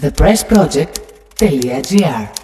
thepressproject.gr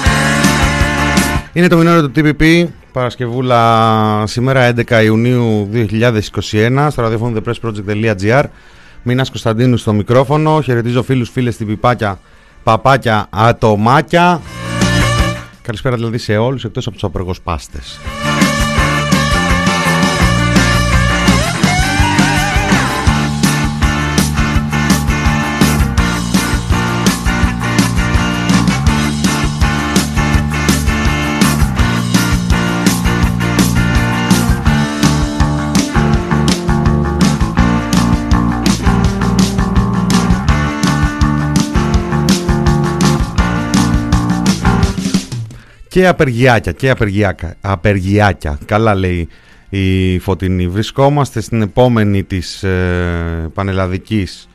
Είναι το μηνόριο του TPP Παρασκευούλα σήμερα 11 Ιουνίου 2021 στο ραδιόφωνο thepressproject.gr Μινάς Κωνσταντίνου στο μικρόφωνο Χαιρετίζω φίλους, φίλες, τυπιπάκια παπάκια, ατομάκια. Καλησπέρα δηλαδή σε όλους εκτός από τους απεργοσπάστες. Και απεργιάκια και απεργιάκια, απεργιάκια. Καλά λέει η Φωτεινή. Βρισκόμαστε στην επόμενη της ε, πανελλαδικής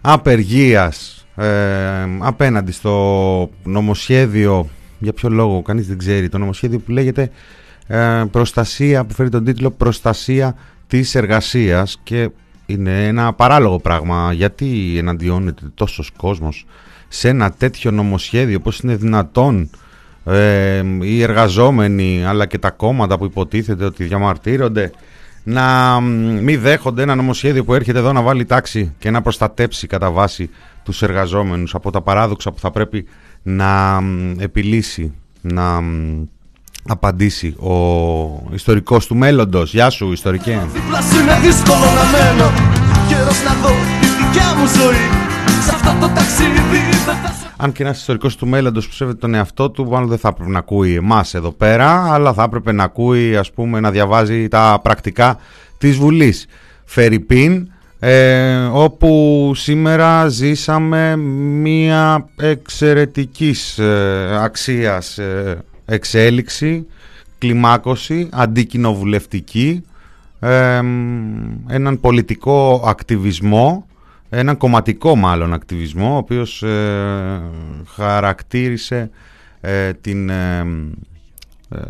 απεργίας ε, απέναντι στο νομοσχέδιο, για ποιο λόγο κανείς δεν ξέρει, το νομοσχέδιο που λέγεται ε, προστασία, που φέρει τον τίτλο προστασία της εργασίας και είναι ένα παράλογο πράγμα γιατί εναντιώνεται τόσος κόσμος σε ένα τέτοιο νομοσχέδιο, πώς είναι δυνατόν ε, οι εργαζόμενοι αλλά και τα κόμματα που υποτίθεται ότι διαμαρτύρονται να μην δέχονται ένα νομοσχέδιο που έρχεται εδώ να βάλει τάξη και να προστατέψει κατά βάση τους εργαζόμενους από τα παράδοξα που θα πρέπει να επιλύσει, να απαντήσει ο ιστορικός του μέλλοντος. Γεια σου ιστορικέ. είναι δύσκολο να μένω, να δω τη δικιά μου ζωή, σε αυτό το ταξίδι αν και ένας ιστορικός του μέλλοντος που σέβεται τον εαυτό του, μάλλον δεν θα έπρεπε να ακούει εμάς εδώ πέρα, αλλά θα έπρεπε να ακούει, ας πούμε, να διαβάζει τα πρακτικά της Βουλής. Φερρυπίν, ε, όπου σήμερα ζήσαμε μία εξαιρετικής ε, αξίας ε, εξέλιξη, κλιμάκωση, αντικοινοβουλευτική, ε, έναν πολιτικό ακτιβισμό έναν κομματικό μάλλον ακτιβισμό ο οποίος ε, χαρακτήρισε ε, την, ε,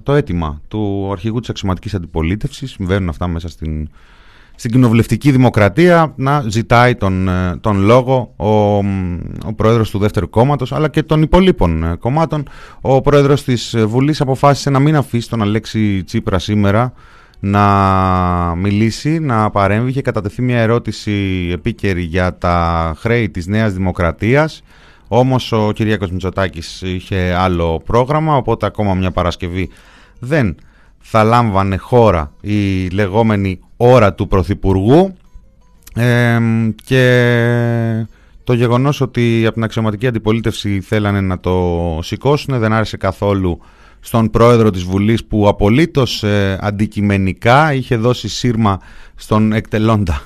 το αίτημα του αρχηγού της αξιωματικής αντιπολίτευσης. Συμβαίνουν αυτά μέσα στην, στην κοινοβουλευτική δημοκρατία. Να ζητάει τον, τον λόγο ο, ο πρόεδρος του δεύτερου κόμματος αλλά και των υπολείπων κομμάτων. Ο πρόεδρος της Βουλής αποφάσισε να μην αφήσει τον Αλέξη Τσίπρα σήμερα να μιλήσει, να παρέμβει και κατατεθεί μια ερώτηση επίκαιρη για τα χρέη της Νέας Δημοκρατίας. Όμως ο Κυριάκος Μητσοτάκης είχε άλλο πρόγραμμα, οπότε ακόμα μια Παρασκευή δεν θα λάμβανε χώρα η λεγόμενη ώρα του Πρωθυπουργού. Και το γεγονός ότι από την αξιωματική αντιπολίτευση θέλανε να το σηκώσουν δεν άρεσε καθόλου στον πρόεδρο της Βουλής που απολύτως ε, αντικειμενικά είχε δώσει σύρμα στον εκτελώντα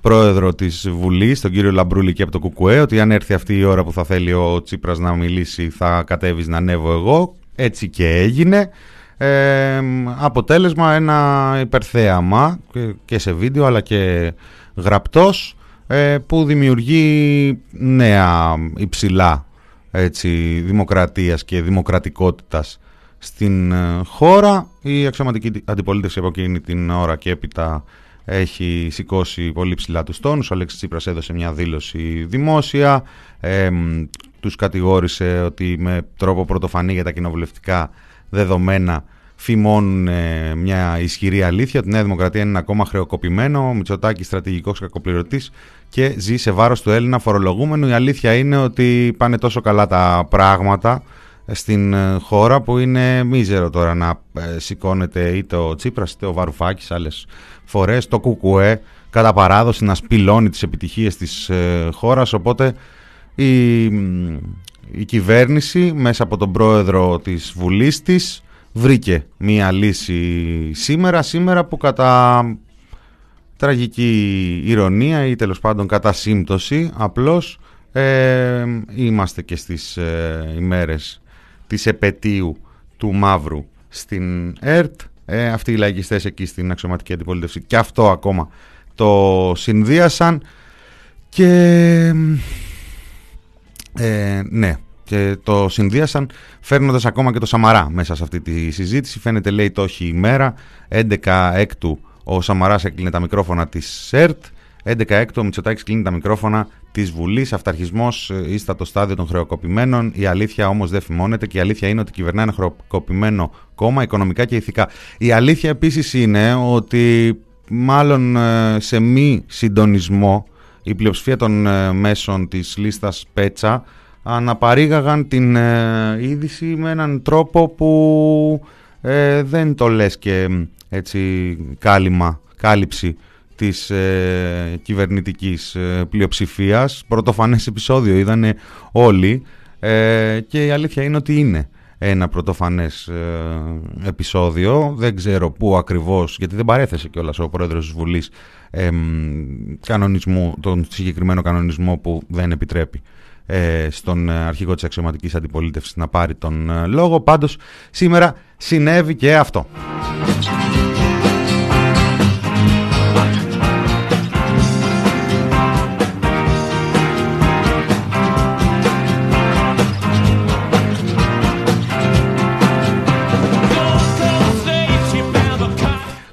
πρόεδρο της Βουλής, τον κύριο Λαμπρούλη και από το Κουκουέ, ότι αν έρθει αυτή η ώρα που θα θέλει ο Τσίπρας να μιλήσει θα κατέβεις να ανέβω εγώ. Έτσι και έγινε. Ε, αποτέλεσμα ένα υπερθέαμα και σε βίντεο αλλά και γραπτός ε, που δημιουργεί νέα υψηλά έτσι, δημοκρατίας και δημοκρατικότητας στην ε, χώρα. Η αξιωματική αντιπολίτευση από εκείνη την ώρα και έπειτα έχει σηκώσει πολύ ψηλά τους τόνους. Ο Αλέξης Τσίπρας έδωσε μια δήλωση δημόσια. Ε, τους κατηγόρησε ότι με τρόπο πρωτοφανή για τα κοινοβουλευτικά δεδομένα φημώνουν ε, μια ισχυρή αλήθεια ότι η Νέα Δημοκρατία είναι ακόμα χρεοκοπημένο, ο Μητσοτάκης στρατηγικός κακοπληρωτής και ζει σε βάρος του Έλληνα φορολογούμενου. Η αλήθεια είναι ότι πάνε τόσο καλά τα πράγματα στην ε, χώρα που είναι μίζερο τώρα να ε, σηκώνεται είτε ο Τσίπρας είτε ο Βαρουφάκης άλλες φορές, το Κουκουέ κατά παράδοση να σπηλώνει τις επιτυχίες της χώρας. Οπότε η, η κυβέρνηση μέσα από τον πρόεδρο της Βουλής της βρήκε μία λύση σήμερα, σήμερα που κατά τραγική ηρωνία ή τέλος πάντων κατά σύμπτωση απλώς ε, είμαστε και στις ε, ημέρες της επαιτίου του Μαύρου στην ΕΡΤ. Ε, αυτοί οι λαϊκιστές εκεί στην αξιωματική αντιπολίτευση και αυτό ακόμα το συνδύασαν. Και ε, ναι και το συνδύασαν φέρνοντας ακόμα και το Σαμαρά μέσα σε αυτή τη συζήτηση. Φαίνεται λέει το όχι ημέρα, 11 έκτου ο Σαμαράς έκλεινε τα μικρόφωνα της ΣΕΡΤ, 11 έκτου ο Μητσοτάκης κλείνει τα μικρόφωνα. Της Βουλής, αυταρχισμός είστε το στάδιο των χρεοκοπημένων, η αλήθεια όμως δεν φημώνεται και η αλήθεια είναι ότι κυβερνά ένα χρεοκοπημένο κόμμα οικονομικά και ηθικά. Η αλήθεια επίσης είναι ότι μάλλον ε, σε μη συντονισμό η πλειοψηφία των ε, μέσων της λίστας Πέτσα αναπαρήγαγαν την ε, είδηση με έναν τρόπο που ε, δεν το λες και έτσι κάλυμα, κάλυψη της ε, κυβερνητικής ε, πλειοψηφίας. Πρωτοφανές επεισόδιο είδανε όλοι ε, και η αλήθεια είναι ότι είναι ένα πρωτοφανές επεισόδιο. Δεν ξέρω πού ακριβώς, γιατί δεν παρέθεσε κιόλας ο πρόεδρος της Βουλής κανονισμού, τον συγκεκριμένο κανονισμό που δεν επιτρέπει ε, στον αρχηγό της αξιωματικής αντιπολίτευσης να πάρει τον ε, λόγο. Πάντως σήμερα συνέβη και αυτό.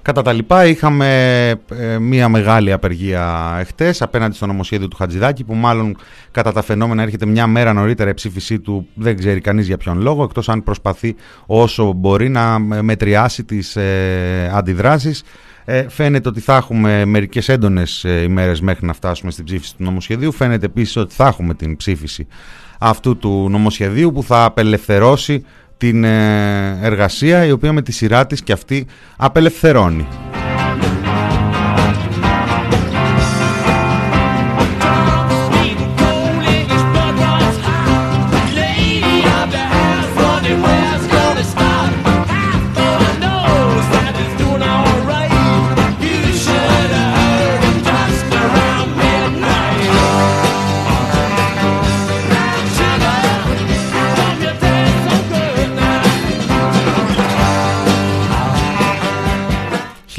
Κατά τα λοιπά είχαμε ε, μια μεγάλη απεργία εχθές απέναντι στο νομοσχέδιο του Χατζηδάκη που μάλλον κατά τα φαινόμενα έρχεται μια μέρα νωρίτερα η ψήφισή του δεν ξέρει κανείς για ποιον λόγο εκτός αν προσπαθεί όσο μπορεί να μετριάσει τις ε, αντιδράσεις. Ε, φαίνεται ότι θα έχουμε μερικές έντονες ε, ημέρες μέχρι να φτάσουμε στην ψήφιση του νομοσχεδίου. Φαίνεται επίσης ότι θα έχουμε την ψήφιση αυτού του νομοσχεδίου που θα απελευθερώσει την ε, εργασία η οποία με τη σειρά της και αυτή απελευθερώνει.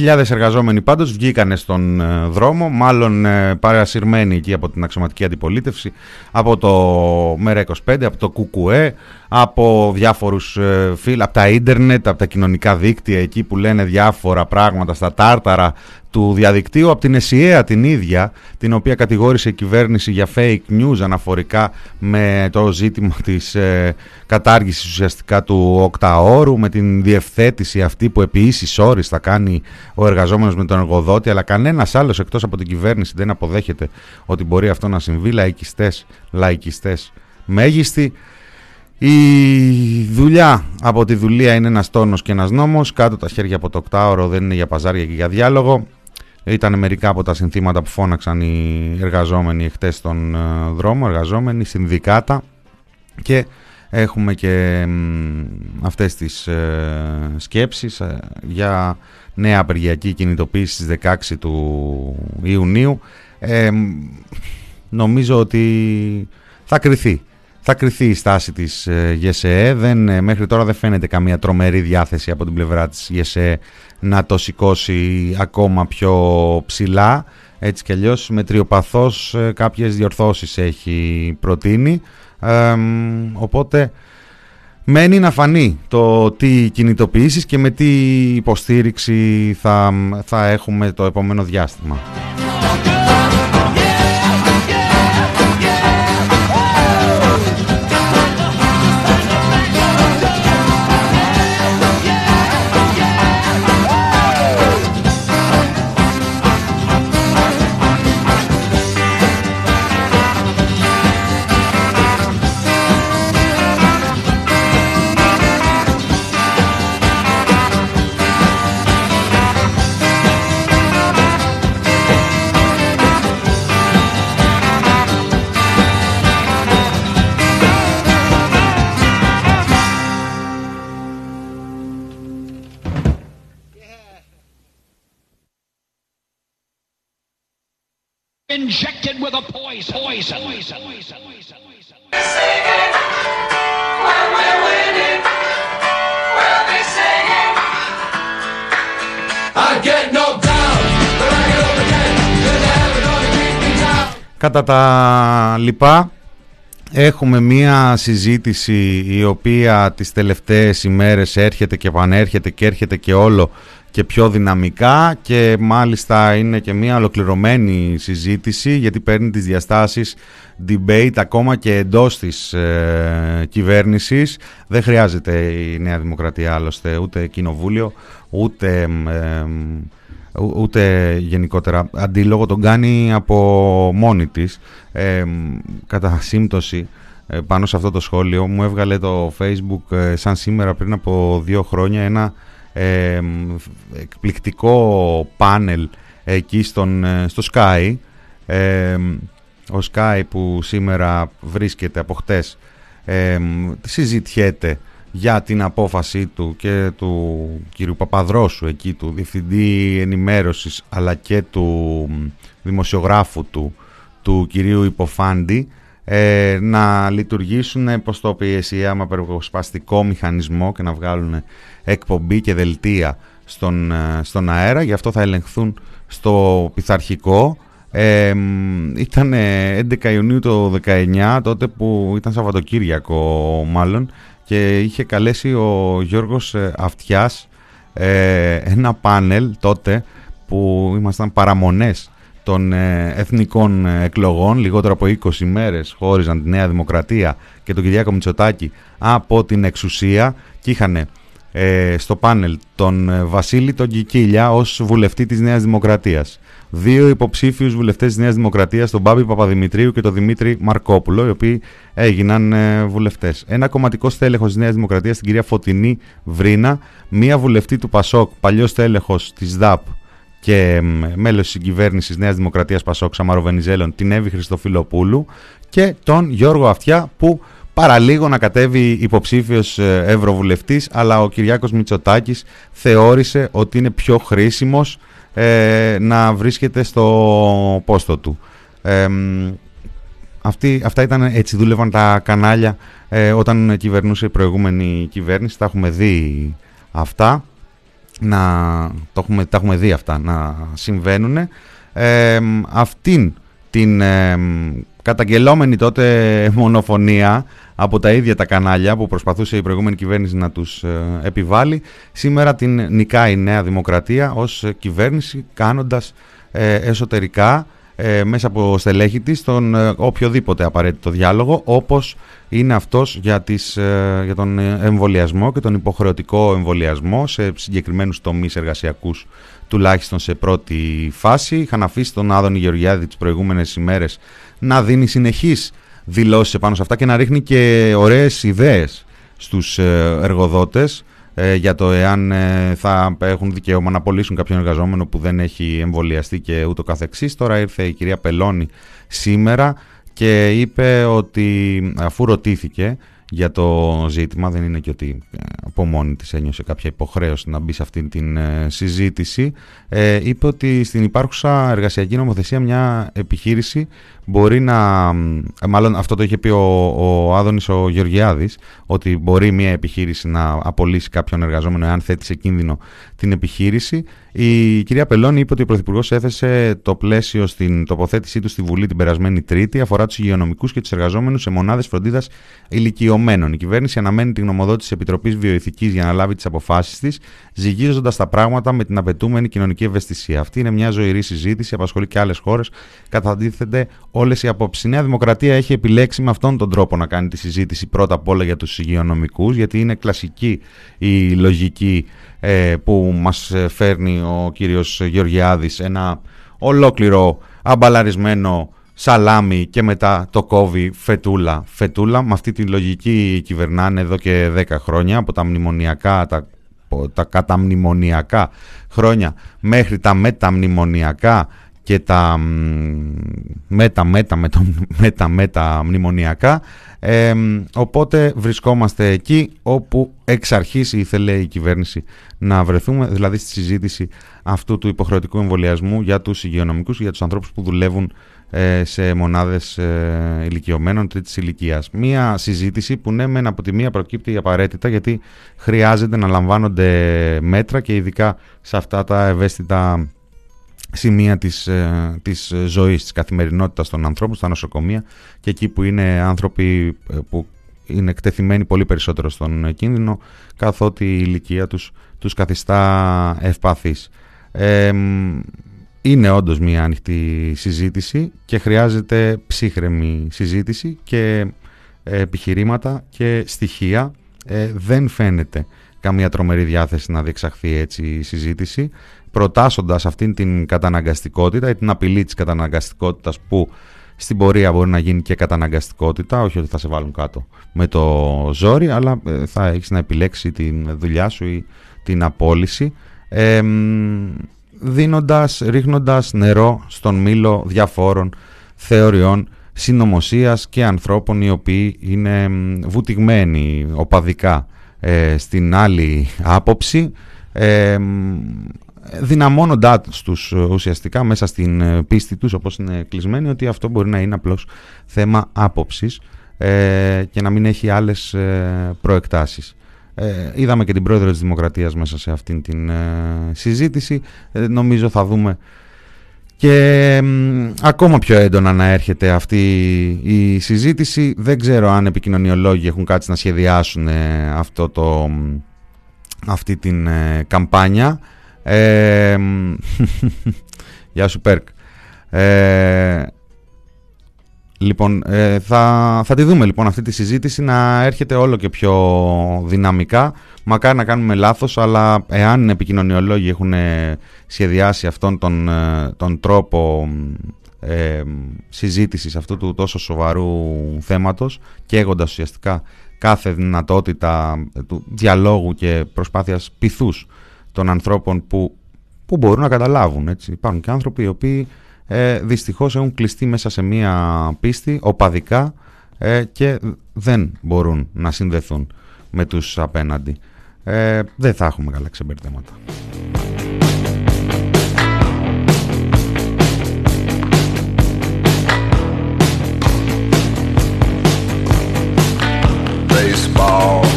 Χιλιάδες εργαζόμενοι πάντως βγήκανε στον ε, δρόμο, μάλλον ε, παρασυρμένοι εκεί από την αξιωματική αντιπολίτευση, από το ΜΕΡΑ25, από το ΚΚΕ, από διάφορους ε, φίλους, από τα ίντερνετ, από τα κοινωνικά δίκτυα εκεί που λένε διάφορα πράγματα στα τάρταρα του διαδικτύου, από την ΕΣΥΑ την ίδια, την οποία κατηγόρησε η κυβέρνηση για fake news αναφορικά με το ζήτημα της ε, κατάργησης ουσιαστικά του οκταόρου, με την διευθέτηση αυτή που επί ίσης όρης θα κάνει ο εργαζόμενος με τον εργοδότη, αλλά κανένας άλλος εκτός από την κυβέρνηση δεν αποδέχεται ότι μπορεί αυτό να συμβεί, λαϊκιστές, λαϊκιστές μέγιστη. Η δουλειά από τη δουλεία είναι ένας τόνος και ένας νόμος. Κάτω τα χέρια από το οκτάωρο δεν είναι για παζάρια και για διάλογο. Ήταν μερικά από τα συνθήματα που φώναξαν οι εργαζόμενοι εχθές στον ε, δρόμο, εργαζόμενοι, συνδικάτα και έχουμε και αυτές τις ε, σκέψεις ε, για νέα απεργιακή κινητοποίηση στις 16 του Ιουνίου. νομίζω ότι θα κριθεί. Θα κριθεί η στάση της ΓΕΣΕΕ. Δεν, μέχρι τώρα δεν φαίνεται καμία τρομερή διάθεση από την πλευρά της ΓΕΣΕΕ να το σηκώσει ακόμα πιο ψηλά. Έτσι κι αλλιώς με τριοπαθώς ε, κάποιες διορθώσεις έχει προτείνει. οπότε μένει να φανεί το τι κινητοποιήσεις και με τι υποστήριξη θα, θα έχουμε το επόμενο διάστημα. Κατά τα λοιπά, έχουμε μία συζήτηση η οποία τις τελευταίες ημέρες έρχεται και πανέρχεται και έρχεται και όλο και πιο δυναμικά και μάλιστα είναι και μια ολοκληρωμένη συζήτηση γιατί παίρνει τις διαστάσεις debate ακόμα και εντός της ε, κυβέρνησης. Δεν χρειάζεται η Νέα Δημοκρατία άλλωστε ούτε κοινοβούλιο ούτε, ούτε γενικότερα. Αντίλογο τον κάνει από μόνη της. Ε, κατά σύμπτωση ε, πάνω σε αυτό το σχόλιο μου έβγαλε το facebook ε, σαν σήμερα πριν από δύο χρόνια ένα εκπληκτικό πάνελ εκεί στον, ε, στο Sky. Ο Sky που σήμερα βρίσκεται από χτες συζητιέται για την απόφασή του και του κύριου Παπαδρόσου εκεί του Διευθυντή Ενημέρωσης αλλά και του δημοσιογράφου του του κυρίου Υποφάντη ε, να λειτουργήσουν πως το πει άμα περιγοσπαστικό μηχανισμό και να βγάλουν εκπομπή και δελτία στον, ε, στον αέρα. Γι' αυτό θα ελεγχθούν στο πειθαρχικό. Ε, ήταν 11 Ιουνίου το 19 τότε που ήταν Σαββατοκύριακο μάλλον και είχε καλέσει ο Γιώργος ε, Αυτιάς ε, ένα πάνελ τότε που ήμασταν παραμονές των ε, εθνικών ε, εκλογών. Λιγότερο από 20 μέρες χώριζαν τη Νέα Δημοκρατία και τον Κυριάκο Μητσοτάκη από την εξουσία και είχαν ε, στο πάνελ τον Βασίλη τον Κικίλια ως βουλευτή της Νέας Δημοκρατίας. Δύο υποψήφιους βουλευτές της Νέας Δημοκρατίας, τον Μπάμπη Παπαδημητρίου και τον Δημήτρη Μαρκόπουλο, οι οποίοι έγιναν βουλευτές. Ένα κομματικό στέλεχος της Νέας Δημοκρατίας, την κυρία Φωτεινή Βρίνα, μία βουλευτή του Πασόκ, παλιός στέλεχος της ΔΑΠ, και μέλος της κυβέρνησης Νέας Δημοκρατίας Πασόκ Σαμαροβενιζέλων, την Εύη Χριστοφιλοπούλου και τον Γιώργο Αυτιά που παραλίγο να κατέβει υποψήφιος ε, ευρωβουλευτής αλλά ο Κυριάκος Μητσοτάκης θεώρησε ότι είναι πιο χρήσιμος ε, να βρίσκεται στο πόστο του. Ε, αυτή, αυτά ήταν, έτσι δούλευαν τα κανάλια ε, όταν κυβερνούσε η προηγούμενη κυβέρνηση. Τα έχουμε δει αυτά να το έχουμε, τα έχουμε δει αυτά να συμβαίνουν ε, αυτήν την ε, καταγγελόμενη τότε μονοφωνία από τα ίδια τα κανάλια που προσπαθούσε η προηγούμενη κυβέρνηση να τους ε, επιβάλλει σήμερα την νικάει η Νέα Δημοκρατία ως κυβέρνηση κάνοντας ε, εσωτερικά ε, μέσα από στελέχη της τον ε, οποιοδήποτε απαραίτητο διάλογο όπως είναι αυτός για, τις, ε, για τον εμβολιασμό και τον υποχρεωτικό εμβολιασμό σε συγκεκριμένους τομείς εργασιακούς τουλάχιστον σε πρώτη φάση. Είχαν αφήσει τον Άδωνη Γεωργιάδη τις προηγούμενες ημέρες να δίνει συνεχείς δηλώσεις επάνω σε αυτά και να ρίχνει και ωραίες ιδέες στους εργοδότες για το εάν θα έχουν δικαίωμα να απολύσουν κάποιον εργαζόμενο που δεν έχει εμβολιαστεί και ούτω καθεξής. Τώρα ήρθε η κυρία Πελώνη σήμερα και είπε ότι αφού ρωτήθηκε για το ζήτημα, δεν είναι και ότι ε, από μόνη της ένιωσε κάποια υποχρέωση να μπει σε αυτή την ε, συζήτηση, ε, είπε ότι στην υπάρχουσα εργασιακή νομοθεσία μια επιχείρηση μπορεί να, μάλλον αυτό το είχε πει ο, ο Άδωνης ο Γεωργιάδης, ότι μπορεί μια επιχείρηση να απολύσει κάποιον εργαζόμενο εάν θέτει σε κίνδυνο την επιχείρηση. Η κυρία Πελώνη είπε ότι ο Πρωθυπουργός έθεσε το πλαίσιο στην τοποθέτησή του στη Βουλή την περασμένη Τρίτη, αφορά τους υγειονομικούς και τους εργαζόμενους σε μονάδες φροντίδας ηλικιωμένων. Η κυβέρνηση αναμένει την γνωμοδότηση της Επιτροπής Βιοειθικής για να λάβει τις αποφάσεις της, ζυγίζοντας τα πράγματα με την απαιτούμενη κοινωνική ευαισθησία. Αυτή είναι μια ζωηρή συζήτηση, απασχολεί και άλλες χώρες. Καταντίθεται όλες οι απόψεις. Η Νέα Δημοκρατία έχει επιλέξει με αυτόν τον τρόπο να κάνει τη συζήτηση πρώτα απ' όλα για τους υγειονομικούς, γιατί είναι κλασική η λογική ε, που μας φέρνει ο κύριος Γεωργιάδης ένα ολόκληρο αμπαλαρισμένο σαλάμι και μετά το κόβει φετούλα. Φετούλα με αυτή τη λογική κυβερνάνε εδώ και 10 χρόνια από τα μνημονιακά, τα, τα καταμνημονιακά χρόνια μέχρι τα μεταμνημονιακά και τα μετα μετα μετα μετα μνημονιακά οπότε βρισκόμαστε εκεί όπου εξ αρχής ήθελε η κυβέρνηση να βρεθούμε, δηλαδή στη συζήτηση αυτού του υποχρεωτικού εμβολιασμού για τους υγειονομικούς, για τους ανθρώπους που δουλεύουν ε, σε μονάδες ε, ηλικιωμένων τρίτης ηλικίας. Μία συζήτηση που ναι μεν από τη μία προκύπτει απαραίτητα γιατί χρειάζεται να λαμβάνονται μέτρα και ειδικά σε αυτά τα ευαίσθητα σημεία της, ε, της ζωής, της καθημερινότητας των ανθρώπων στα νοσοκομεία και εκεί που είναι άνθρωποι ε, που είναι εκτεθειμένοι πολύ περισσότερο στον κίνδυνο καθότι η ηλικία τους τους καθιστά ευπαθείς. Ε, είναι όντως μια ανοιχτή συζήτηση και χρειάζεται ψύχρεμη συζήτηση και επιχειρήματα και στοιχεία. Ε, δεν φαίνεται καμία τρομερή διάθεση να διεξαχθεί έτσι η συζήτηση προτάσσοντας αυτήν την καταναγκαστικότητα ή την απειλή της καταναγκαστικότητας που στην πορεία μπορεί να γίνει και καταναγκαστικότητα, όχι ότι θα σε βάλουν κάτω με το ζόρι, αλλά ε, θα έχεις να επιλέξει την δουλειά σου ή την απόλυση, ε, δίνοντας, ρίχνοντας νερό στον μήλο διαφόρων θεωριών συνωμοσίας και ανθρώπων οι οποίοι είναι βουτυγμένοι οπαδικά ε, στην άλλη άποψη ε, δυναμώνοντά τους ουσιαστικά μέσα στην ε, πίστη τους όπως είναι κλεισμένοι ότι αυτό μπορεί να είναι απλώς θέμα άποψης ε, και να μην έχει άλλες ε, προεκτάσεις. Ε, είδαμε και την πρόεδρο της Δημοκρατίας μέσα σε αυτήν την συζήτηση. νομίζω θα δούμε και ακόμα πιο έντονα να έρχεται αυτή η συζήτηση. Δεν ξέρω αν επικοινωνιολόγοι έχουν κάτσει να σχεδιάσουν αυτό το, αυτή την καμπάνια. Ε, γεια σου Πέρκ. Ε, λοιπόν, ε, θα, θα τη δούμε λοιπόν αυτή τη συζήτηση να έρχεται όλο και πιο δυναμικά. Μακάρι να κάνουμε λάθος, αλλά εάν οι επικοινωνιολόγοι έχουν σχεδιάσει αυτόν τον, τον τρόπο ε, συζήτησης αυτού του τόσο σοβαρού θέματος και έγοντας ουσιαστικά κάθε δυνατότητα του διαλόγου και προσπάθειας πειθούς των ανθρώπων που, που μπορούν να καταλάβουν. Έτσι. Υπάρχουν και άνθρωποι οι οποίοι ε, δυστυχώς έχουν κλειστεί μέσα σε μία πίστη οπαδικά ε, και δεν μπορούν να συνδεθούν με τους απέναντι. Ε, δεν θα έχουμε καλά ξεμπερδέματα. Baseball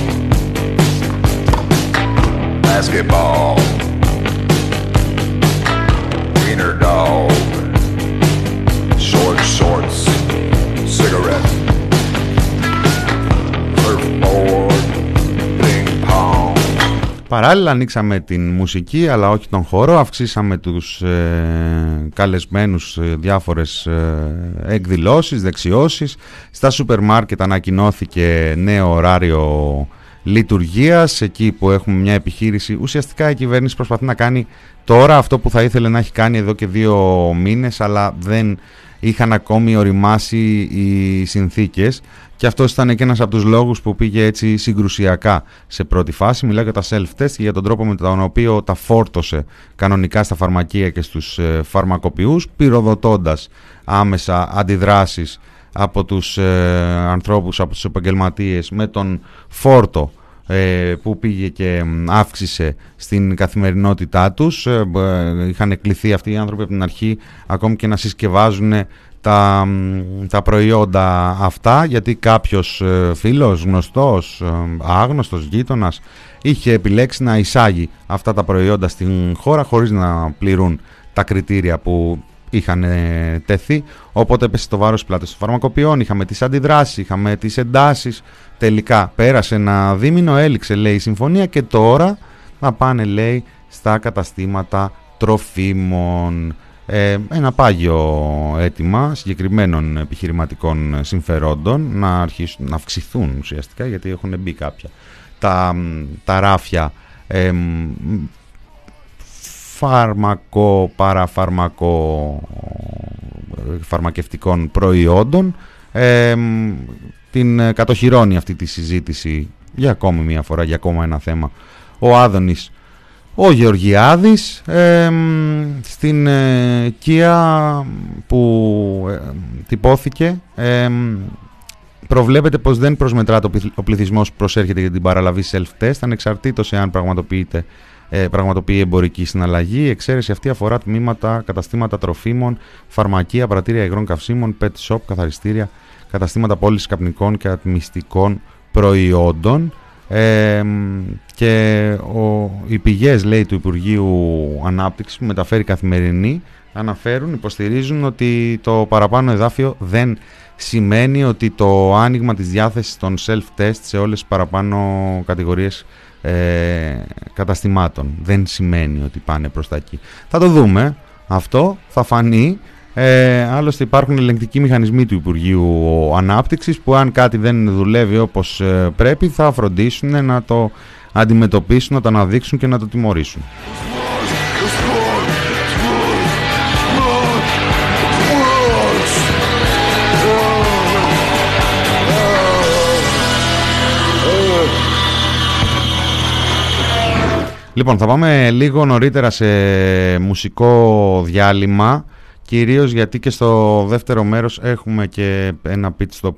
basketball. Wiener dog. Short shorts. Cigarette. Surfboard. Ping pong. Παράλληλα ανοίξαμε την μουσική αλλά όχι τον χώρο, αυξήσαμε τους ε, καλεσμένους ε, διάφορες ε, εκδηλώσεις, δεξιώσεις. Στα σούπερ μάρκετ ανακοινώθηκε νέο ωράριο λειτουργίας, εκεί που έχουμε μια επιχείρηση. Ουσιαστικά η κυβέρνηση προσπαθεί να κάνει τώρα αυτό που θα ήθελε να έχει κάνει εδώ και δύο μήνες, αλλά δεν είχαν ακόμη οριμάσει οι συνθήκες και αυτό ήταν και ένας από τους λόγους που πήγε έτσι συγκρουσιακά σε πρώτη φάση. Μιλάω για τα self-test και για τον τρόπο με τον οποίο τα φόρτωσε κανονικά στα φαρμακεία και στους ε, φαρμακοποιούς, πυροδοτώντας άμεσα αντιδράσεις από τους ε, ανθρώπους, από τους επαγγελματίες με τον φόρτο ε, που πήγε και αύξησε στην καθημερινότητά τους. Ε, είχαν κληθεί αυτοί οι άνθρωποι από την αρχή ακόμη και να συσκευάζουν τα, τα προϊόντα αυτά γιατί κάποιος ε, φίλος, γνωστός, άγνωστος, γείτονας είχε επιλέξει να εισάγει αυτά τα προϊόντα στην χώρα χωρίς να πληρούν τα κριτήρια που είχαν τεθεί οπότε έπεσε το βάρος πλάτος των φαρμακοποιών είχαμε τις αντιδράσεις, είχαμε τις εντάσεις Τελικά πέρασε ένα δίμηνο, έληξε λέει η συμφωνία και τώρα να πάνε λέει στα καταστήματα τροφίμων. Ε, ένα πάγιο αίτημα συγκεκριμένων επιχειρηματικών συμφερόντων να αρχίσουν να αυξηθούν ουσιαστικά γιατί έχουν μπει κάποια τα, τα ράφια ε, φάρμακο, παραφαρμακο φαρμακευτικών προϊόντων ε, την ε, κατοχυρώνει αυτή τη συζήτηση για ακόμη μια φορά, για ακόμα ένα θέμα. Ο Άδωνης, ο Γεωργιάδης, στην ε, ΚΙΑ που ε, τυπώθηκε, προβλέπεται πως δεν προσμετράται ο πληθυσμός που προσέρχεται για την παραλαβή self-test, ανεξαρτήτως εάν πραγματοποιείται ε, πραγματοποιεί εμπορική συναλλαγή. Η εξαίρεση αυτή αφορά τμήματα, καταστήματα τροφίμων, φαρμακεία, πρατήρια υγρών καυσίμων, pet shop, καθαριστήρια, καταστήματα πώλησης καπνικών και ατμιστικών προϊόντων ε, και ο, οι πηγές λέει του Υπουργείου Ανάπτυξης που μεταφέρει καθημερινή αναφέρουν, υποστηρίζουν ότι το παραπάνω εδάφιο δεν σημαίνει ότι το άνοιγμα της διάθεσης των self-test σε όλες τις παραπάνω κατηγορίες ε, καταστημάτων δεν σημαίνει ότι πάνε προς τα εκεί. Θα το δούμε αυτό, θα φανεί ε, άλλωστε υπάρχουν ελεγκτικοί μηχανισμοί του Υπουργείου Ανάπτυξης που αν κάτι δεν δουλεύει όπως ε, πρέπει θα φροντίσουν να το αντιμετωπίσουν, να το αναδείξουν και να το τιμωρήσουν. Λοιπόν, θα πάμε λίγο νωρίτερα σε μουσικό διάλειμμα. Κυρίως γιατί και στο δεύτερο μέρος έχουμε και ένα pit stop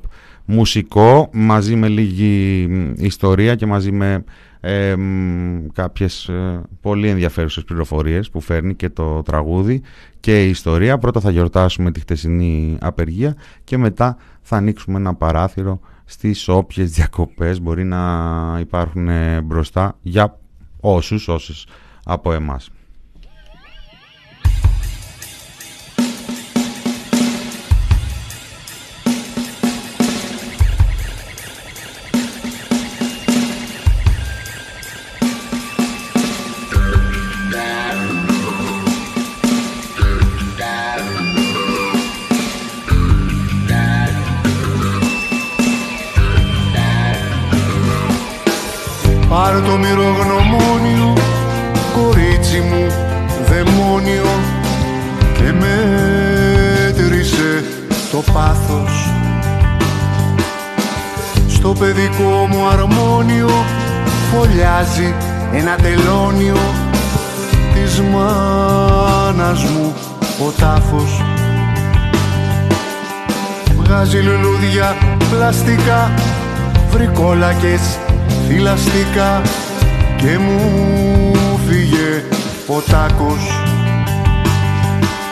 μουσικό μαζί με λίγη ιστορία και μαζί με ε, κάποιες ε, πολύ ενδιαφέρουσες πληροφορίες που φέρνει και το τραγούδι και η ιστορία. Πρώτα θα γιορτάσουμε τη χτεσινή απεργία και μετά θα ανοίξουμε ένα παράθυρο στις όποιες διακοπές μπορεί να υπάρχουν μπροστά για όσους, όσες από εμάς. Παιδικό μου αρμόνιο φωλιάζει ένα τελώνιο της μάνας μου ο τάφος. Βγάζει λουλούδια πλαστικά βρικόλακες θηλαστικά και μου φύγε ο τάκος.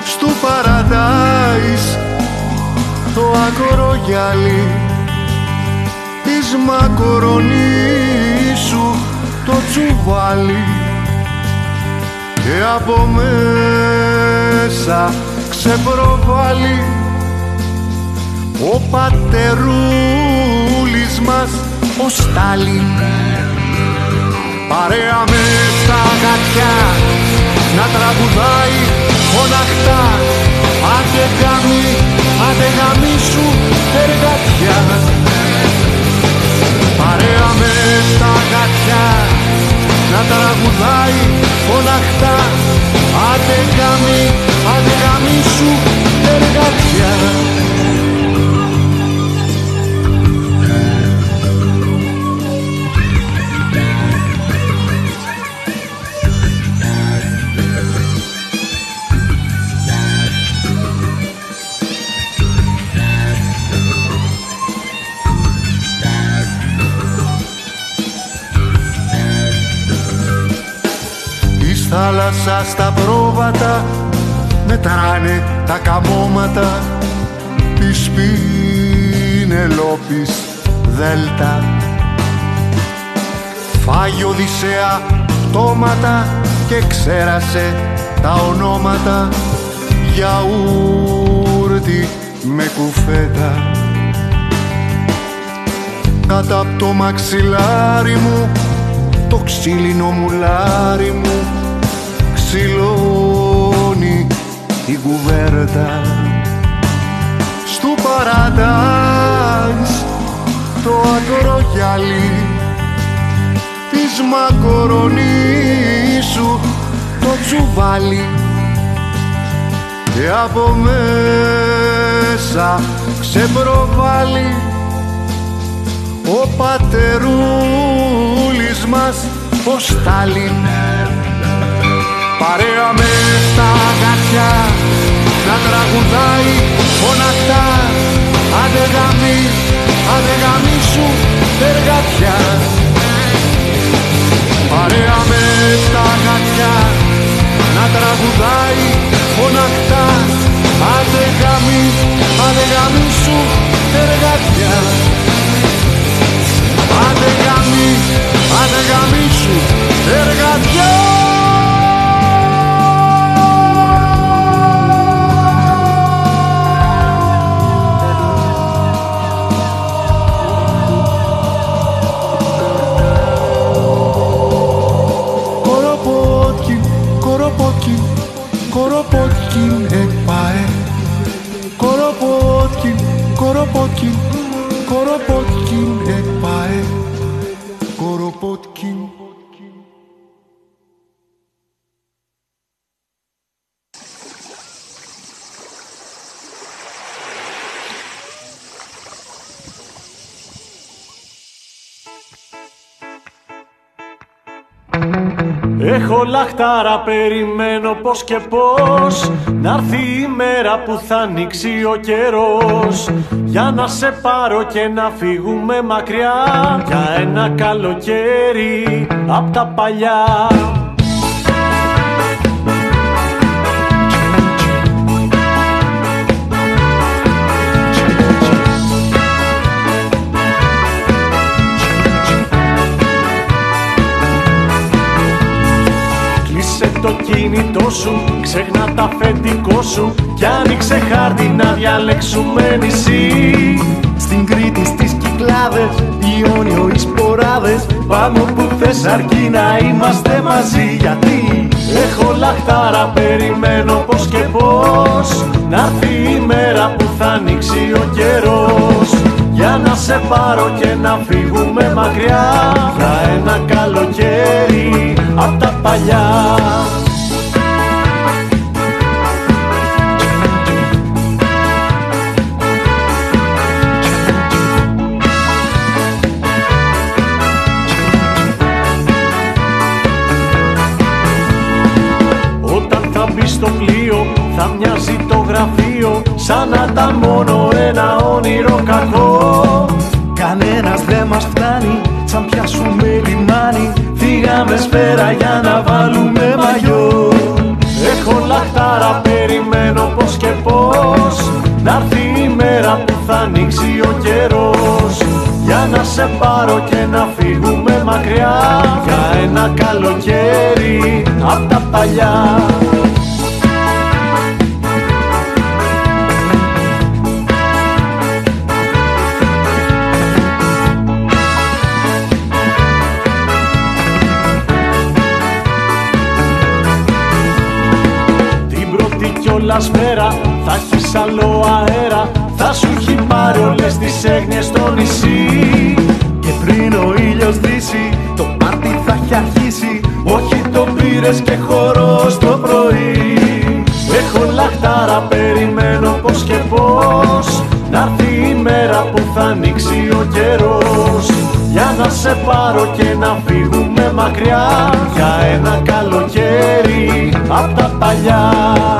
Στο παραδάις το ακρογιάλι της μακορονίσου το τσουβάλι. Και από μέσα ξεπροβάλλει ο πατερούλης μας ο Στάλιν. Παρέα με στα γατιά να τραγουδάει φωναχτά. Άντε γάμι, άντε γάμι σου εργατιά παρέα με στα γατιά. Να τραγουδάει φωναχτά. Άντε γάμι, άντε γάμι σου εργατιά θάλασσα στα πρόβατα μετράνε τα καμώματα. Της Πινελόπης Δέλτα. Φάγει Οδυσσέα πτώματα και ξέρασε τα ονόματα. Γιαούρτι με κουφέτα. Κάτω από το μαξιλάρι μου το ξύλινο μουλάρι μου ξυλώνει την κουβέρτα Στου παραντάζ το ακρογιαλί της μακορονίσου το τσουβάλι. Και από μέσα ξεπροβάλλει ο πατερούλης μας ο Στάλιν παρέα με στα γατιά να τραγουδάει φωναχτά άντε γαμί, άντε γαμίσου εργατιά παρέα με στα γατιά να τραγουδάει φωναχτά άντε γαμί, άντε γαμίσου εργατιά άντε γαμί, άντε γαμίσου εργατιά Κοροπότκιν, you. Έχω λαχτάρα, περιμένω πως και πως Να έρθει η μέρα που θα ανοίξει ο καιρός. Για να σε πάρω και να φύγουμε μακριά. Για ένα καλοκαίρι απ' τα παλιά το κινητό σου, ξέχνα τα αφεντικό σου Κι άνοιξε χάρτη να διαλέξουμε νησί. Στην Κρήτη στις Κυκλάδες, Ιόνιο οι σποράδες Πάμε όπου θες αρκεί να είμαστε μαζί. Γιατί έχω λαχτάρα, περιμένω πως και πως Να έρθει η μέρα που θα ανοίξει ο καιρός. Για να σε πάρω και να φύγουμε μακριά Για ένα καλοκαίρι απ' τα παλιά Σαν να τα μόνο ένα όνειρο κακό. Κανένας δεν μας φτάνει σαν πιάσουμε λιμάνι. Φύγαμε σφαίρα για να βάλουμε μαγιό. Έχω λαχτάρα περιμένω πως και πως Να έρθει η μέρα που θα ανοίξει ο καιρός. Για να σε πάρω και να φύγουμε μακριά. Για ένα καλοκαίρι απ' τα παλιά πρώτη κιόλας μέρα θα έχεις άλλο αέρα. Θα σου έχει πάρει όλες τις έγνοιες στο νησί. Και πριν ο ήλιος δύσει το πάρτι θα έχει αρχίσει. Όχι το πήρες και χορό στο πρωί. Έχω λαχτάρα περιμένω πως και πως Να έρθει η μέρα που θα ανοίξει ο καιρός. Για να σε πάρω και να φύγουμε μακριά. Για ένα καλοκαίρι απ' τα παλιά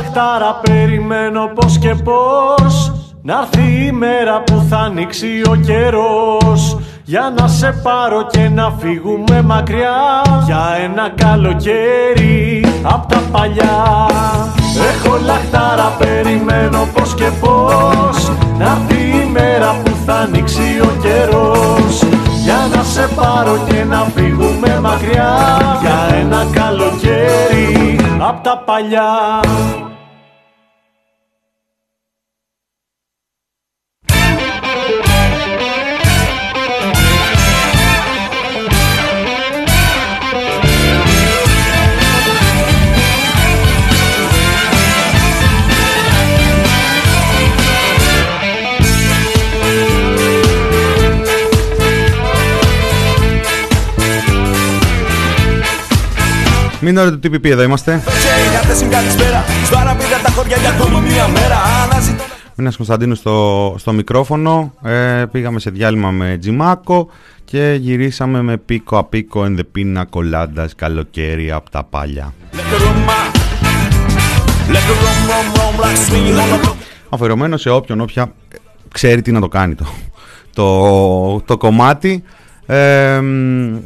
λαχτάρα, περιμένω πως και πως Να έρθει η μέρα που θα ανοίξει ο καιρός. Για να σε πάρω και να φύγουμε μακριά Για ένα καλοκαίρι απ' τα παλιά. Έχω λαχτάρα, περιμένω πως και πως Να έρθει η μέρα που θα ανοίξει ο καιρός. Για να σε πάρω και να φύγουμε μακριά Για ένα καλοκαίρι απ' τα παλιά ώρα του TPP, εδώ είμαστε. Μήνας Κωνσταντίνου στο, στο μικρόφωνο. Ε, πήγαμε σε διάλειμμα με Τζιμάκο και γυρίσαμε με πίκο απίκο εν πίνα κολάντας καλοκαίρι από τα πάλια. Αφιερωμένο σε όποιον όποια ξέρει τι να το κάνει το, το, το κομμάτι. Ε,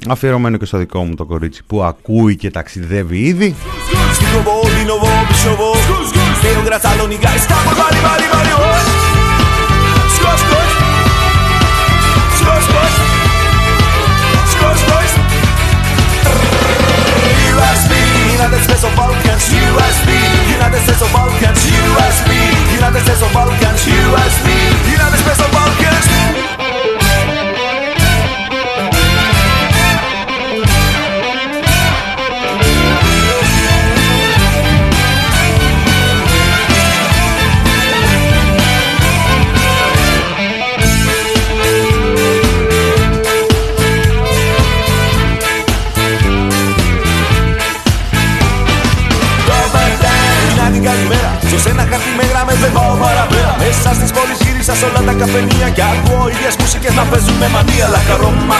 αφιερωμένο και στο δικό μου το κορίτσι που ακούει και ταξιδεύει ήδη. United States of Balkans, USB United States of Balkans, Μέσα στις πόλεις γύρισα σε όλα τα καφενεία Και ακούω ίδιες μουσικές να παίζουν με μανία Λακαρώμα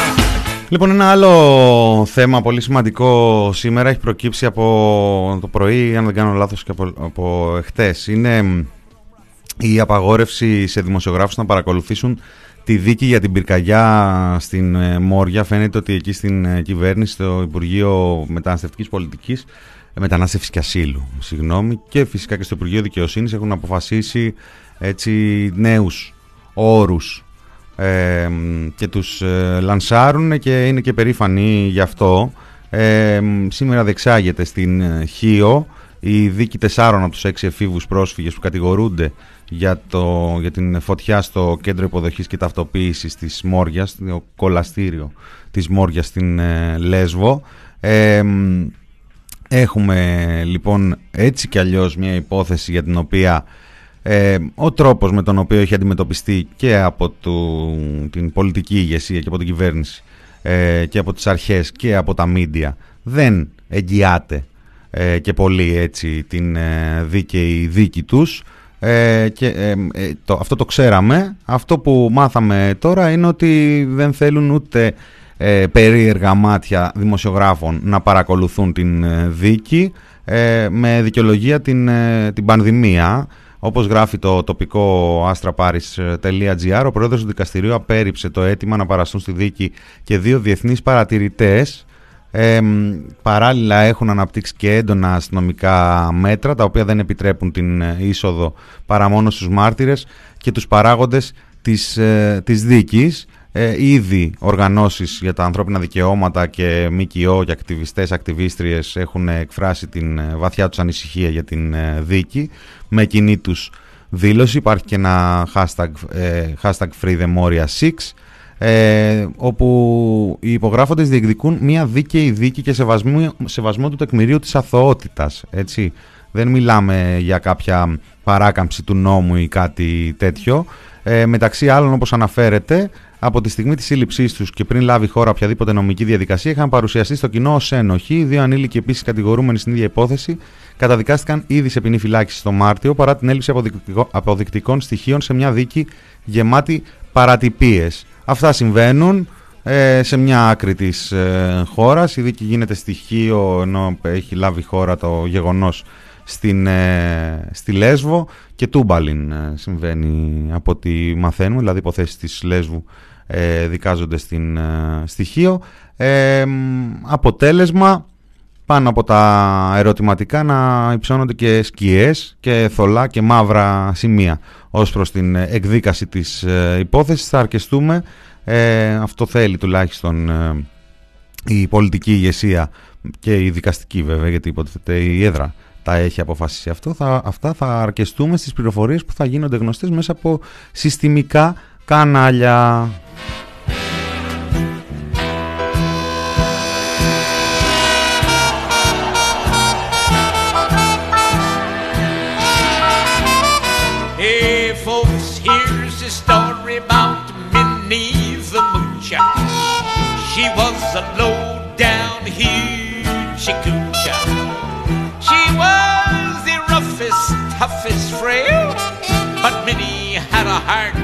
Λοιπόν, ένα άλλο θέμα πολύ σημαντικό σήμερα έχει προκύψει από το πρωί, αν δεν κάνω λάθος και από, από εχθές. Είναι η απαγόρευση σε δημοσιογράφους να παρακολουθήσουν τη δίκη για την πυρκαγιά στην ε, Μόρια. Φαίνεται ότι εκεί στην ε, κυβέρνηση, στο Υπουργείο Μεταναστευτικής Πολιτικής, μετανάστευσης και ασύλου, συγγνώμη, και φυσικά και στο Υπουργείο Δικαιοσύνης έχουν αποφασίσει έτσι νέους όρους ε, και τους ε, λανσάρουν και είναι και περήφανοι γι' αυτό. Ε, σήμερα δεξάγεται στην ε, Χίο η δίκη τεσσάρων από τους έξι εφήβους πρόσφυγες που κατηγορούνται για, το, για την φωτιά στο κέντρο υποδοχής και ταυτοποίησης της Μόριας, το κολαστήριο της Μόριας στην Λέσβο. Έχουμε λοιπόν έτσι κι αλλιώς μια υπόθεση για την οποία ε, ο τρόπος με τον οποίο έχει αντιμετωπιστεί και από την πολιτική ηγεσία και από την κυβέρνηση ε, και από τις αρχές και από τα μίντια δεν εγγυάται ε, και πολύ έτσι την ε, δίκαιη δίκη τους και το, αυτό το ξέραμε αυτό που μάθαμε τώρα είναι ότι δεν θέλουν ούτε ε, περίεργα μάτια δημοσιογράφων να παρακολουθούν την ε, δίκη ε, με δικαιολογία την, ε, την πανδημία. Όπως γράφει το τοπικό astraparis.gr, ο πρόεδρος του δικαστηρίου απέρριψε το αίτημα να παραστούν στη δίκη και δύο διεθνείς παρατηρητές ε, παράλληλα έχουν αναπτύξει και έντονα αστυνομικά μέτρα τα οποία δεν επιτρέπουν την είσοδο παρά μόνο στους μάρτυρες και τους παράγοντες της, ε, της δίκης ε, ήδη οργανώσεις για τα ανθρώπινα δικαιώματα και ΜΚΟ και ακτιβιστές, ακτιβίστριες έχουν εκφράσει την ε, βαθιά τους ανησυχία για την ε, δίκη με κοινή τους δήλωση. Υπάρχει και ένα hashtag, ε, hashtag Free the Moria 6 ε, όπου οι υπογράφοντες διεκδικούν μια δίκαιη δίκη και σεβασμό, σεβασμό του τεκμηρίου της αθωότητας. Έτσι. Δεν μιλάμε για κάποια παράκαμψη του νόμου ή κάτι τέτοιο. Ε, μεταξύ άλλων όπως αναφέρεται από τη στιγμή της σύλληψής τους και πριν λάβει χώρα οποιαδήποτε νομική διαδικασία, είχαν παρουσιαστεί στο κοινό ως ένοχοι. Οι δύο ανήλικοι επίσης κατηγορούμενοι στην ίδια υπόθεση καταδικάστηκαν ήδη σε ποινή φυλάκιση το Μάρτιο παρά την έλλειψη αποδεικτικών στοιχείων σε μια δίκη γεμάτη παρατυπίες. Αυτά συμβαίνουν ε, σε μια άκρη της ε, χώρας. Η δίκη γίνεται στοιχείο ενώ έχει λάβει χώρα το γεγονός στην, στη Λέσβο και Τούμπαλιν συμβαίνει από ό,τι μαθαίνουμε, δηλαδή υποθέσεις της Λέσβου δικάζονται στην στοιχείο. αποτέλεσμα πάνω από τα ερωτηματικά να υψώνονται και σκιές και θολά και μαύρα σημεία ως προς την εκδίκαση της ε, υπόθεσης. Θα αρκεστούμε, ε, αυτό θέλει τουλάχιστον ε, η πολιτική ηγεσία και η δικαστική βέβαια, γιατί υποτίθεται η έδρα τα έχει αποφασίσει αυτό. Θα, αυτά θα αρκεστούμε στις πληροφορίες που θα γίνονται γνωστές μέσα από συστημικά κανάλια. Hey, folks, here's a story about Minnie the Moocher. She was a low down huge coocha. She was the roughest, toughest frail, but Minnie had a heart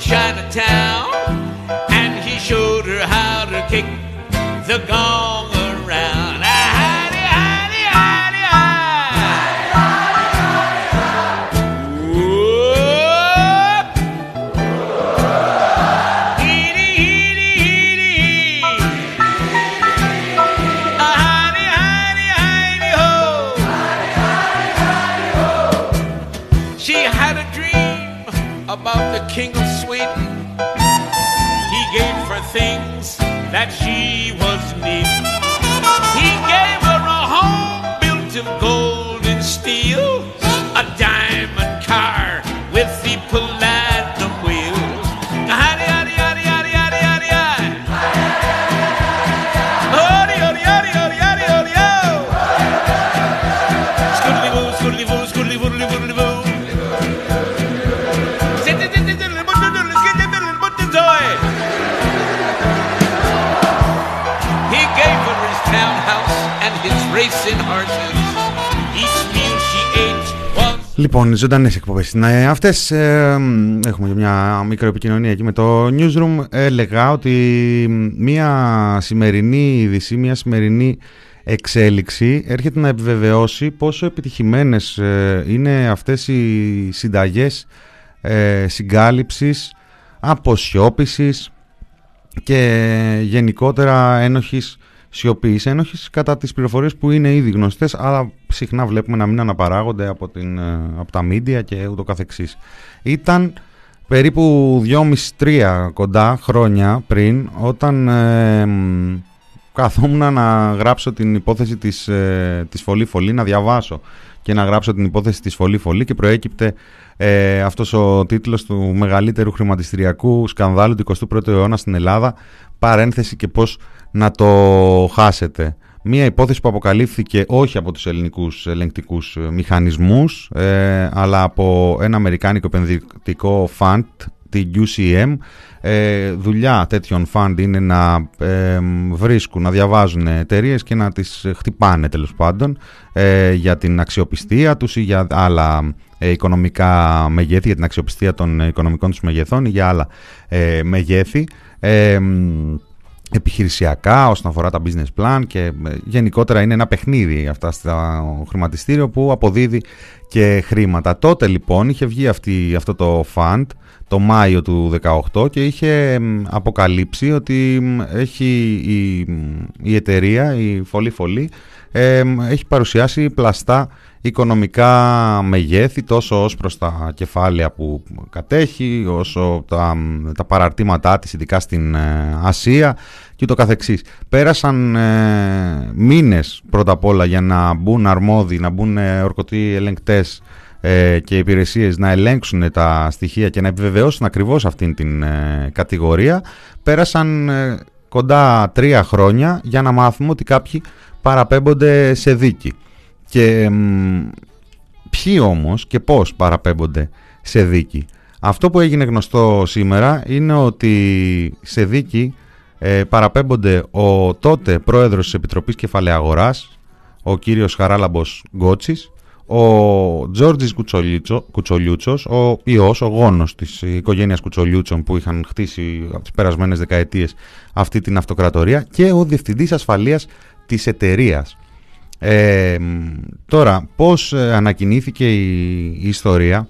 Chinatown and he showed her how to kick the gong that she was near. He gave her a home built of gold and steel, a diamond car with the palace. Λοιπόν, ζωντανές εκπομπές. Ναι, Αυτές ε, έχουμε μια μικροεπικοινωνία εκεί με το newsroom. Έλεγα ότι μια σημερινή είδηση, μια σημερινή εξέλιξη έρχεται να επιβεβαιώσει πόσο επιτυχημένες ε, είναι αυτές οι συνταγές ε, συγκάλυψης, αποσιώπησης και γενικότερα ένοχης σιωπή, ένοχη κατά τις πληροφορίες που είναι ήδη γνωστές, αλλά συχνά βλέπουμε να μην αναπαράγονται από, την, ε, από τα μίντια και ούτω καθεξής. Ήταν περίπου 2,5-3 κοντά χρόνια πριν, όταν ε, καθόμουν να γράψω την υπόθεση της, ε, της Φωλή Φωλή, να διαβάσω και να γράψω την υπόθεση της Φωλή Φωλή και προέκυπτε ε, αυτός ο τίτλος του μεγαλύτερου χρηματιστηριακού σκανδάλου του 21ου αιώνα στην Ελλάδα, παρένθεση και πώς να το χάσετε. Μία υπόθεση που αποκαλύφθηκε όχι από τους ελληνικούς ελεγκτικούς μηχανισμούς ε, αλλά από ένα αμερικάνικο επενδυτικό fund, τη UCM. Ε, δουλειά τέτοιων fund είναι να ε, βρίσκουν, να διαβάζουν εταιρείες και να τις χτυπάνε τέλος πάντων ε, για την αξιοπιστία τους ή για άλλα οικονομικά μεγέθη, για την αξιοπιστία των οικονομικών τους μεγεθών ή για άλλα μεγέθη επιχειρησιακά όσον αφορά τα business plan και ε, γενικότερα είναι ένα παιχνίδι αυτά στο χρηματιστήριο που αποδίδει και χρήματα. Τότε λοιπόν είχε βγει αυτή, αυτό το fund το Μάιο του 2018 και είχε αποκαλύψει ότι έχει η, η εταιρεία, η Φολή Φολή, έχει παρουσιάσει πλαστά οικονομικά μεγέθη τόσο ως προς τα κεφάλαια που κατέχει όσο τα, τα παραρτήματά της ειδικά στην ε, Ασία και το καθεξής. Πέρασαν ε, μήνες πρώτα απ' όλα για να μπουν αρμόδιοι, να μπουν ε, ορκωτοί ελεγκτές ε, και υπηρεσίες να ελέγξουν τα στοιχεία και να επιβεβαιώσουν ακριβώς αυτήν την κατηγορία. Πέρασαν κοντά τρία χρόνια για να μάθουμε ότι κάποιοι παραπέμπονται σε δίκη. Και ποιοι όμως και πώς παραπέμπονται σε δίκη. Αυτό που έγινε γνωστό σήμερα είναι ότι σε δίκη ε, παραπέμπονται ο τότε πρόεδρος της Επιτροπής Κεφαλαίου Αγοράς, ο κύριος Χαράλαμπος Γκότσης, ο Τζόρτζης Κουτσολιούτσος, ο ιός, ο γόνος της οικογένειας Κουτσολιούτσων που είχαν χτίσει από τις περασμένες δεκαετίες αυτή την αυτοκρατορία και ο διευθυντής ασφαλείας της εταιρείας. Ε, τώρα, πώς ε, ανακοινήθηκε η ιστορία;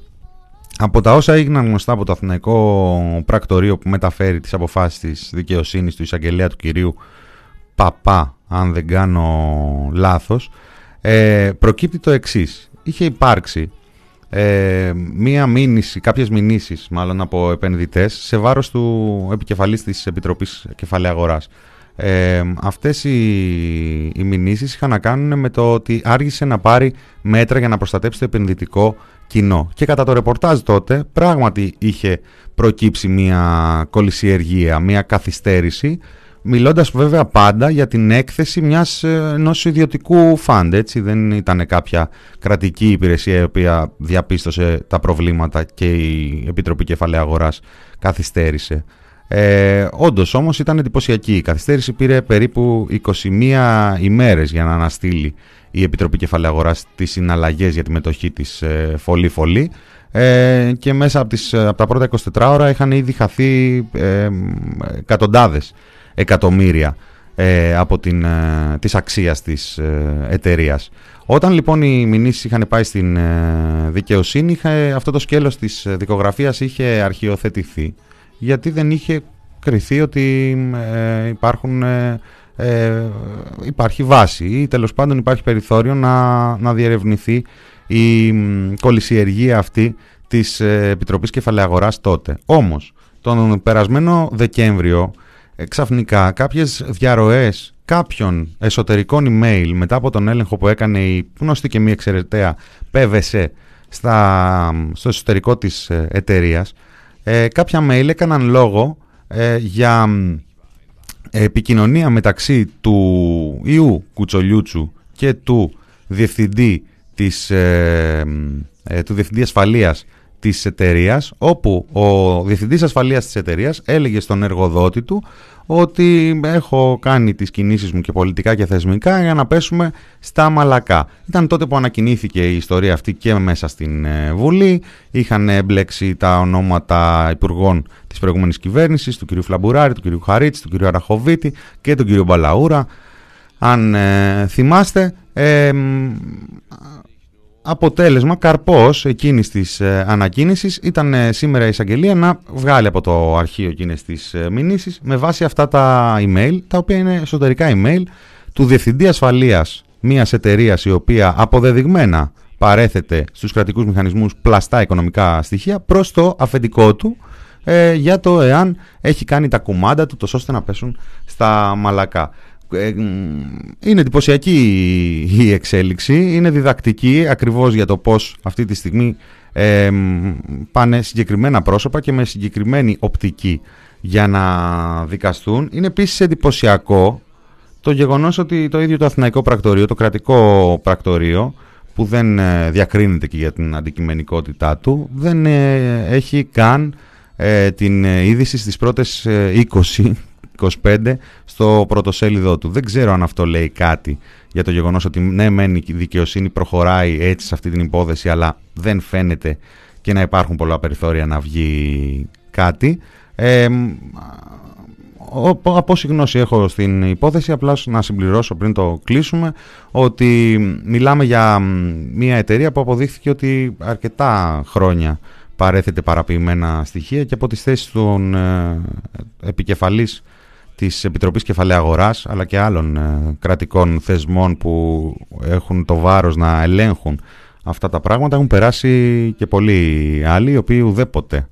Από τα όσα έγιναν γνωστά από το Αθηναϊκό Πρακτορείο που μεταφέρει τις αποφάσεις της δικαιοσύνης του εισαγγελέα του κυρίου Παπά, αν δεν κάνω λάθος, ε, προκύπτει το εξής. Είχε υπάρξει ε, μία μήνυση, κάποιες μηνύσεις μάλλον από επενδυτές σε βάρος του επικεφαλής της Επιτροπής Κεφαλαίου Αγοράς. Ε, αυτές οι, οι μηνύσεις είχαν να κάνουν με το ότι άργησε να πάρει μέτρα για να προστατέψει το επενδυτικό κοινό. Και κατά το ρεπορτάζ τότε πράγματι είχε προκύψει μια κολυσιεργία, μια καθυστέρηση μιλώντας βέβαια πάντα για την έκθεση μιας ε, ενός ιδιωτικού φαντ, έτσι δεν ήταν κάποια κρατική υπηρεσία η οποία διαπίστωσε τα προβλήματα και η Επιτροπή Κεφαλαίου Αγοράς καθυστέρησε. Ε, Όντως όμως ήταν εντυπωσιακή. Η καθυστέρηση πήρε περίπου 21 ημέρες για να αναστείλει η Επιτροπή Κεφαλαίου Αγοράς τις συναλλαγές για τη μετοχή της ε, φωλή-φωλή ε, και μέσα από, τις, από τα πρώτα 24 ώρα είχαν ήδη χαθεί ε, εκατοντάδες εκατομμύρια ε, από την, ε, της αξίας της ε, εταιρείας. Όταν λοιπόν οι μηνύσεις είχαν πάει στην δικαιοσύνη, είχε, αυτό το σκέλος της δικογραφίας είχε αρχιοθετηθεί γιατί δεν είχε κριθεί ότι υπάρχουν, υπάρχει βάση ή τέλος πάντων υπάρχει περιθώριο να, να διερευνηθεί η κολυσιεργία αυτή της Επιτροπής Κεφαλαίου Αγοράς τότε. Όμως, τον περασμένο Δεκέμβριο ε, ξαφνικά κάποιες διαρροές κάποιων εσωτερικών email μετά από τον έλεγχο που έκανε η γνωστή και μη εξαιρεταία PVC στα, στο εσωτερικό της ε, εταιρείας ε, κάποια mail έκαναν λόγο ε, για επικοινωνία μεταξύ του Ιού Κουτσολιούτσου και του διευθυντή της, του διευθυντή ασφαλείας της εταιρείας όπου ο διευθυντής ασφαλείας της εταιρείας έλεγε στον εργοδότη του ότι έχω κάνει τις κινήσεις μου και πολιτικά και θεσμικά για να πέσουμε στα μαλακά. Ήταν τότε που ανακοινήθηκε η ιστορία αυτή και μέσα στην ε, Βουλή. Είχαν εμπλέξει τα ονόματα υπουργών της προηγούμενης κυβέρνησης, του κ. Φλαμπουράρη, του κ. Χαρίτση, του κ. Αραχοβίτη και του κ. Μπαλαούρα. Αν ε, θυμάστε, ε, αποτέλεσμα, καρπός εκείνης της ε, ανακοίνησης ήταν ε, σήμερα η εισαγγελία να βγάλει από το αρχείο εκείνες τις ε, μηνύσεις με βάση αυτά τα email, τα οποία είναι εσωτερικά email του Διευθυντή Ασφαλείας μιας εταιρείας η οποία αποδεδειγμένα παρέθεται στους κρατικούς μηχανισμούς πλαστά οικονομικά στοιχεία προς το αφεντικό του ε, για το εάν έχει κάνει τα κουμάντα του τόσο ώστε να πέσουν στα μαλακά. Ε, είναι εντυπωσιακή η εξέλιξη, είναι διδακτική ακριβώς για το πώς αυτή τη στιγμή ε, πάνε συγκεκριμένα πρόσωπα και με συγκεκριμένη οπτική για να δικαστούν. Είναι επίσης εντυπωσιακό το γεγονός ότι το ίδιο το Αθηναϊκό Πρακτορείο, το κρατικό πρακτορείο, που δεν ε, διακρίνεται και για την αντικειμενικότητά του, δεν έχει καν την είδηση στις πρώτες 20 25 στο πρωτοσέλιδο του. Δεν ξέρω αν αυτό λέει κάτι για το γεγονός ότι ναι μεν η δικαιοσύνη προχωράει έτσι σε αυτή την υπόθεση αλλά δεν φαίνεται και να υπάρχουν πολλά περιθώρια να βγει κάτι. Ε, από όση γνώση έχω στην υπόθεση, απλά να συμπληρώσω πριν το κλείσουμε, ότι μιλάμε για μια εταιρεία που αποδείχθηκε ότι αρκετά χρόνια παρέθεται παραποιημένα στοιχεία και από τις θέσεις των ε, επικεφαλής της Επιτροπής Κεφαλαίου Αγοράς αλλά και άλλων ε, κρατικών θεσμών που έχουν το βάρος να ελέγχουν αυτά τα πράγματα έχουν περάσει και πολλοί άλλοι οι οποίοι ουδέποτε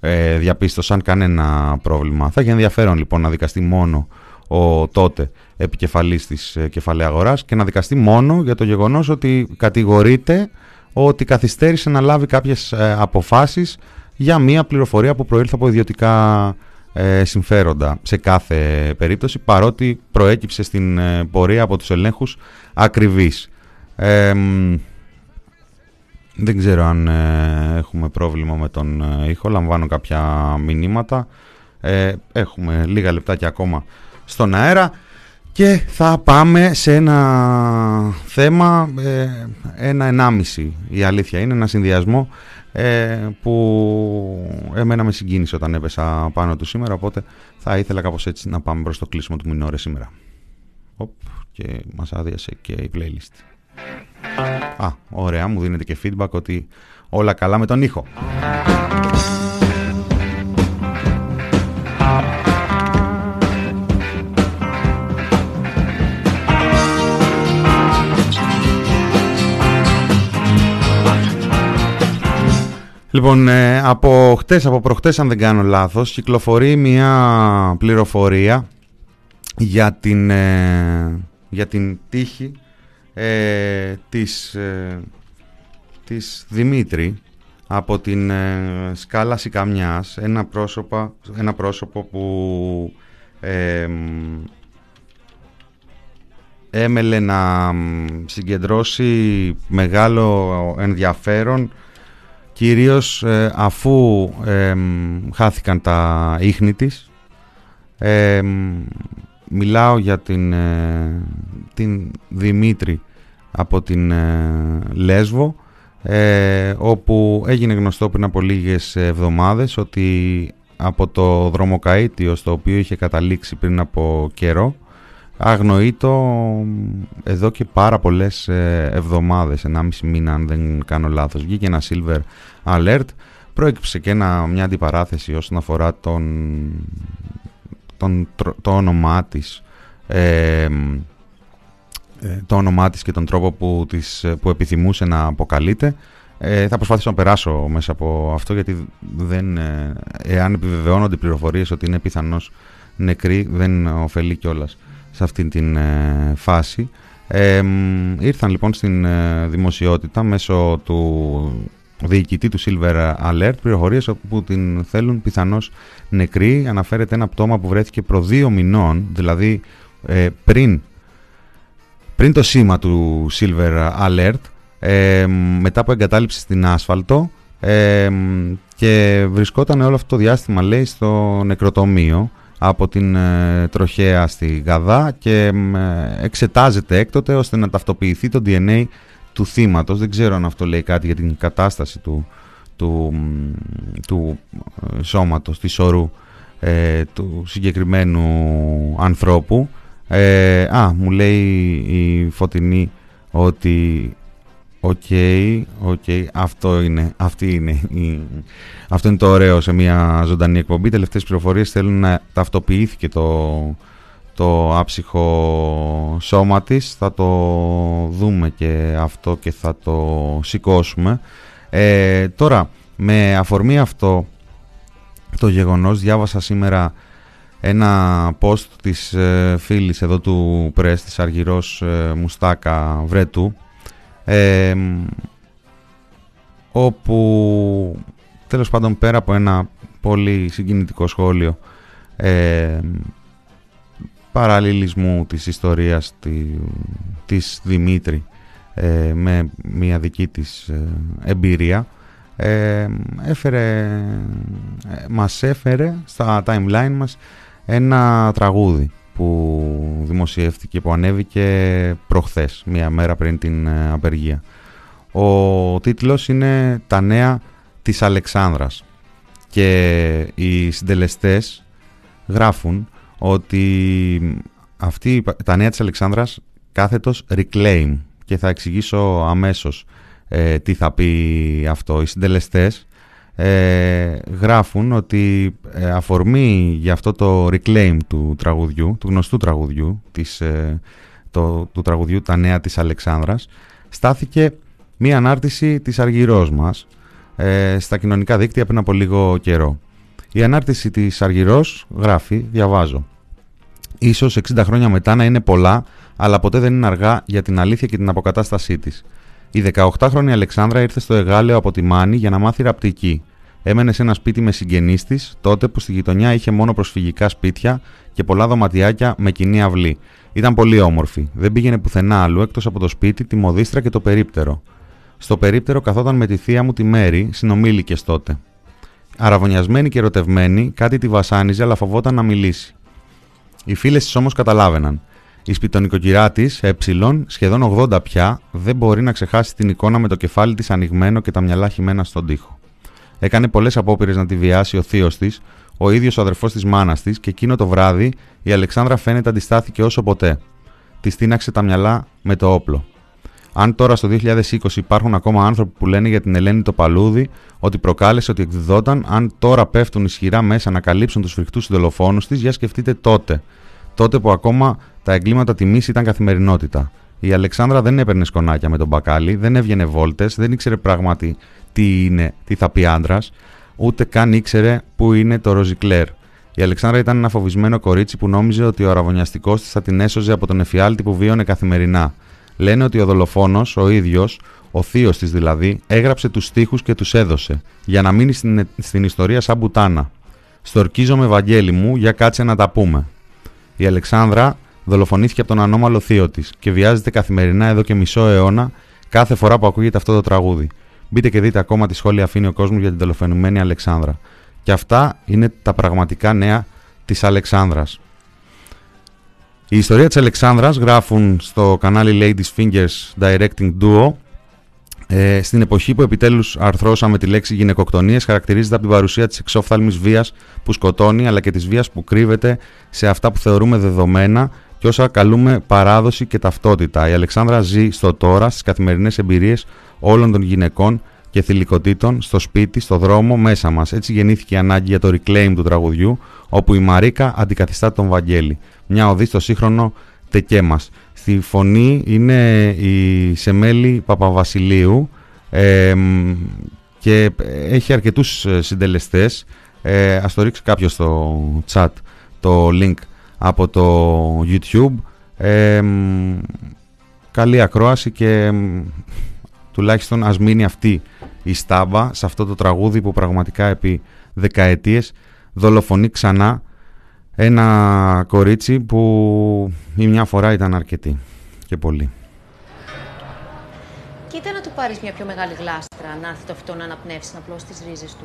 ε, διαπίστωσαν κανένα πρόβλημα. Θα έχει ενδιαφέρον λοιπόν να δικαστεί μόνο ο τότε επικεφαλής της ε, κεφαλαίου αγοράς και να δικαστεί μόνο για το γεγονός ότι κατηγορείται ότι καθυστέρησε να λάβει κάποιες ε, αποφάσεις για μία πληροφορία που προήλθε από ιδιωτικά ε, συμφέροντα σε κάθε περίπτωση παρότι προέκυψε στην ε, πορεία από τους ελέγχους ακριβής. δεν ξέρω αν έχουμε πρόβλημα με τον ήχο, λαμβάνω κάποια μηνύματα. έχουμε λίγα λεπτάκια ακόμα στον αέρα. Και θα πάμε σε ένα θέμα, ε, ένα ενάμιση η αλήθεια είναι, ένα συνδυασμό ε, που εμένα με συγκίνησε όταν έπεσα πάνω του σήμερα, οπότε θα ήθελα κάπως έτσι να πάμε προς το κλείσιμο του Μινόρε σήμερα. Οπ, και μας άδειασε και η playlist. Α, ωραία, μου δίνετε και feedback ότι όλα καλά με τον ήχο. Λοιπόν, ε, από χτες, από προχτές αν δεν κάνω λάθος, κυκλοφορεί μια πληροφορία για την, ε, για την τύχη ε, της, ε, της Δημήτρη από την σκάλα Σικαμιάς, ένα, πρόσωπο, ένα πρόσωπο που έμελε να συγκεντρώσει μεγάλο ενδιαφέρον κυρίως ε, αφού χάθηκαν τα ίχνη της. μιλάω για την, ε, την Δημήτρη από την ε, Λέσβο όπου έγινε γνωστό πριν από λίγες εβδομάδες ότι από το δρομοκαΐτιο στο οποίο είχε καταλήξει πριν από καιρό αγνοείτο εδώ και πάρα πολλές εβδομάδες, 1,5 μήνα αν δεν κάνω λάθος. Βγήκε ένα silver alert. Προέκυψε και ένα, μια αντιπαράθεση όσον αφορά τον, τον, το όνομά της ε, το όνομά της και τον τρόπο που, της, που επιθυμούσε να αποκαλείται. Ε, θα προσπαθήσω να περάσω μέσα από αυτό γιατί δεν, ε, εάν επιβεβαιώνονται οι πληροφορίες ότι είναι πιθανώς νεκρή δεν ωφελεί κιόλας σε αυτή την ε, φάση. Ε, ήρθαν λοιπόν στην δημοσιότητα μέσω του διοικητή του Silver Alert πληροφορίες που την θέλουν πιθανώς νεκρή. Αναφέρεται ένα πτώμα που βρέθηκε προ δύο μηνών, δηλαδή ε, πριν, πριν το σήμα του Silver Alert, ε, μετά από εγκατάλειψη στην άσφαλτο ε, και βρισκόταν όλο αυτό το διάστημα, λέει, στο νεκροτομείο από την τροχέα στη Γαδά και εξετάζεται έκτοτε ώστε να ταυτοποιηθεί το DNA του θύματος. Δεν ξέρω αν αυτό λέει κάτι για την κατάσταση του, του, του ε, σώματος, της όρου ε, του συγκεκριμένου ανθρώπου. Ε, α, μου λέει η Φωτεινή ότι OK, okay, okay, αυτό είναι, αυτή είναι η, αυτό είναι το ωραίο σε μια ζωντανή εκπομπή. Τελευταίες πληροφορίες θέλουν να ταυτοποιήθηκε το, το άψυχο σώμα της. Θα το δούμε και αυτό και θα το σηκώσουμε. Ε, τώρα με αφορμή αυτό το γεγονός διάβασα σήμερα ένα post της ε, φίλης εδώ του Press της Αργυρώς ε, Μουστάκα Βρέτου ε, όπου τέλος πάντων πέρα από ένα πολύ συγκινητικό σχόλιο ε, παραλληλισμού της ιστορίας τη, της Δημήτρη ε, με μια δική της ε, εμπειρία ε, έφερε, μας έφερε στα timeline μας ένα τραγούδι που δημοσιεύτηκε, που ανέβηκε προχθές, μία μέρα πριν την απεργία. Ο τίτλος είναι «Τα νέα της Αλεξάνδρας» και οι συντελεστές γράφουν ότι αυτή, τα νέα της Αλεξάνδρας κάθετος reclaim και θα εξηγήσω αμέσως ε, τι θα πει αυτό. Οι συντελεστές ε, γράφουν ότι ε, αφορμή για αυτό το reclaim του τραγουδιού, του γνωστού τραγουδιού, της, ε, το, του τραγουδιού «Τα νέα της Αλεξάνδρας», στάθηκε μία ανάρτηση της Αργυρός μας στα κοινωνικά δίκτυα πριν από λίγο καιρό. Η ανάρτηση της Αργυρός γράφει, διαβάζω. Ίσως 60 χρόνια μετά να είναι πολλά, αλλά ποτέ δεν είναι αργά για την αλήθεια και την αποκατάστασή της. Η 18χρονη Αλεξάνδρα ήρθε στο Εγάλεο από τη Μάνη για να μάθει ραπτική. Έμενε σε ένα σπίτι με συγγενείς της, τότε που στη γειτονιά είχε μόνο προσφυγικά σπίτια και πολλά δωματιάκια με κοινή αυλή. Ήταν πολύ όμορφη. Δεν πήγαινε πουθενά άλλου εκτός από το σπίτι, τη μοδίστρα και το περίπτερο. Στο περίπτερο καθόταν με τη θεία μου τη Μέρη, συνομήλικες τότε. Αραβωνιασμένη και ερωτευμένη, κάτι τη βασάνιζε, αλλά φοβόταν να μιλήσει. Οι φίλες της όμως καταλάβαιναν. Η σπιτονικοκυρά της, ε, σχεδόν 80 πια, δεν μπορεί να ξεχάσει την εικόνα με το κεφάλι της ανοιγμένο και τα μυαλά χυμένα στον τοίχο. Έκανε πολλές απόπειρες να τη βιάσει ο θείος της, ο ίδιος ο αδερφός της μάνας της, και εκείνο το βράδυ η Αλεξάνδρα φαίνεται αντιστάθηκε όσο ποτέ. Της στείναξε τα μυαλά με το όπλο. Αν τώρα στο 2020 υπάρχουν ακόμα άνθρωποι που λένε για την Ελένη το Παλούδι ότι προκάλεσε ότι εκδιδόταν, αν τώρα πέφτουν ισχυρά μέσα να καλύψουν τους φρικτούς δολοφόνους της, για σκεφτείτε τότε. Τότε που ακόμα τα εγκλήματα τιμής ήταν καθημερινότητα. Η Αλεξάνδρα δεν έπαιρνε σκονάκια με τον μπακάλι, δεν έβγαινε βόλτες, δεν ήξερε πράγματι τι είναι, τι θα πει άντρας, ούτε καν ήξερε πού είναι το Ροζικλέρ. Η Αλεξάνδρα ήταν ένα φοβισμένο κορίτσι που νόμιζε ότι ο αραβωνιαστικός της θα την έσωζε από τον εφιάλτη που βίωνε καθημερινά. Λένε ότι ο δολοφόνος, ο ίδιος, ο θείος της δηλαδή, έγραψε τους στίχους και τους έδωσε, για να μείνει στην, στην ιστορία σαν μπουτάνα. Στορκίζομαι, Βαγγέλη μου, για κάτσε να τα πούμε. Η Αλεξάνδρα δολοφονήθηκε από τον ανώμαλο θείο της και βιάζεται καθημερινά εδώ και μισό αιώνα κάθε φορά που ακούγεται αυτό το τραγούδι. Μπείτε και δείτε ακόμα τι σχόλια αφήνει ο κόσμος για την δολοφονημένη Αλεξάνδρα. Και αυτά είναι τα πραγματικά νέα της Αλεξάνδρας. Η ιστορία της Αλεξάνδρας γράφουν στο κανάλι Ladies Fingers Directing Duo ε, στην εποχή που επιτέλους αρθρώσαμε τη λέξη γυναικοκτονίες χαρακτηρίζεται από την παρουσία της εξόφθαλμης βίας που σκοτώνει αλλά και της βίας που κρύβεται σε αυτά που θεωρούμε δεδομένα και όσα καλούμε παράδοση και ταυτότητα. Η Αλεξάνδρα ζει στο τώρα στις καθημερινές εμπειρίες όλων των γυναικών και θηλυκοτήτων στο σπίτι, στο δρόμο, μέσα μας. Έτσι γεννήθηκε η ανάγκη για το reclaim του τραγουδιού όπου η Μαρίκα αντικαθιστά τον Βαγγέλη μια οδή στο σύγχρονο τεκέ μας. Στη φωνή είναι η Σεμέλη Παπαβασιλείου και έχει αρκετούς ε, συντελεστές. Ε, ας το ρίξει κάποιος στο chat το link από το YouTube. καλή ακρόαση και τουλάχιστον ας μείνει αυτή η στάμπα σε αυτό το τραγούδι που πραγματικά επί δεκαετίες δολοφονεί ξανά ένα κορίτσι που η μια φορά ήταν αρκετή και πολύ. Κοίτα να του πάρεις μια πιο μεγάλη γλάστρα, να έρθει το φυτό να αναπνεύσει, να πλώσει τις ρίζες του.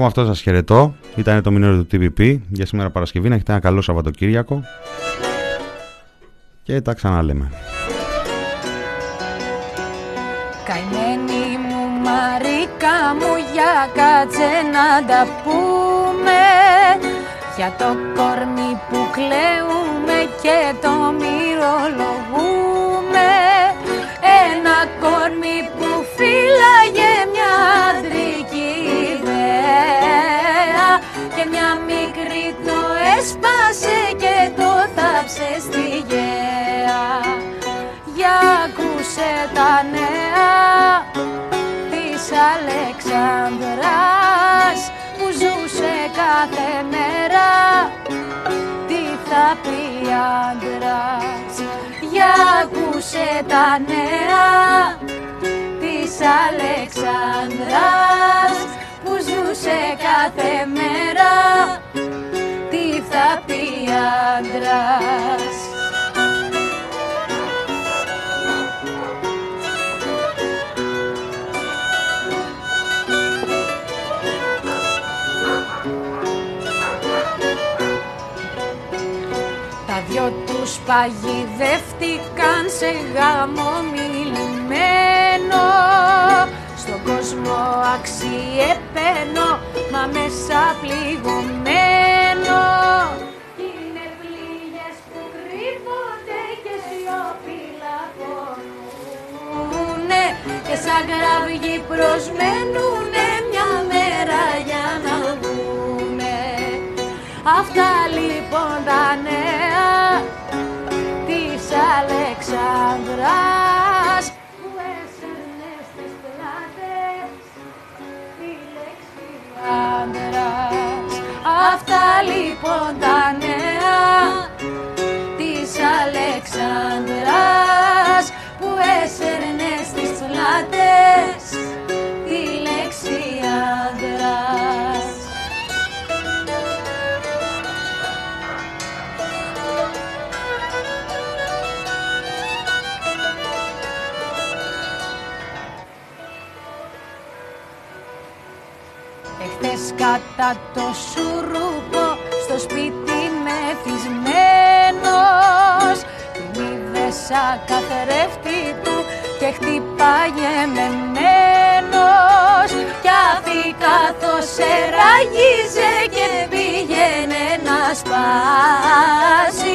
Εγώ με αυτό σας χαιρετώ. Ήταν το μηνύριο του TVP για σήμερα Παρασκευή. Να έχετε ένα καλό Σαββατοκύριακο. Και τα ξαναλέμε. Καημένη μου Μαρίκα μου για κάτσε να τα πούμε Για το κορμί που κλαίουμε και το μυρολογούμε Ένα κορμί που φύλαγε και μια μικρή το έσπασε και το θάψε στη γέα. Για ακούσε τα νέα της Αλεξανδράς που ζούσε κάθε μέρα. Τι θα πει άντρας. Για ακούσε τα νέα της Αλεξανδράς που ζούσε κάθε μέρα τι θα πει άντρας; Τα δυο τους παγιδεύτηκαν σε γάμο μιλημένο προσμένουνε μια μέρα για να βγουνε. Αυτά λοιπόν τα νέα Αλεξάνδρας. Που έσαιρνες στις πλάτες τη λέξη άντρας. Αυτά λοιπόν τα νέα της Αλεξάνδρας. Που έσαιρνες στις πλάτες κατά το σουρούπο στο σπίτι μεθυσμένος. Την είδε σαν καθρέφτη του και χτυπάγε μεμένος Κι αφή καθώς εραγίζε και πήγαινε να σπάσει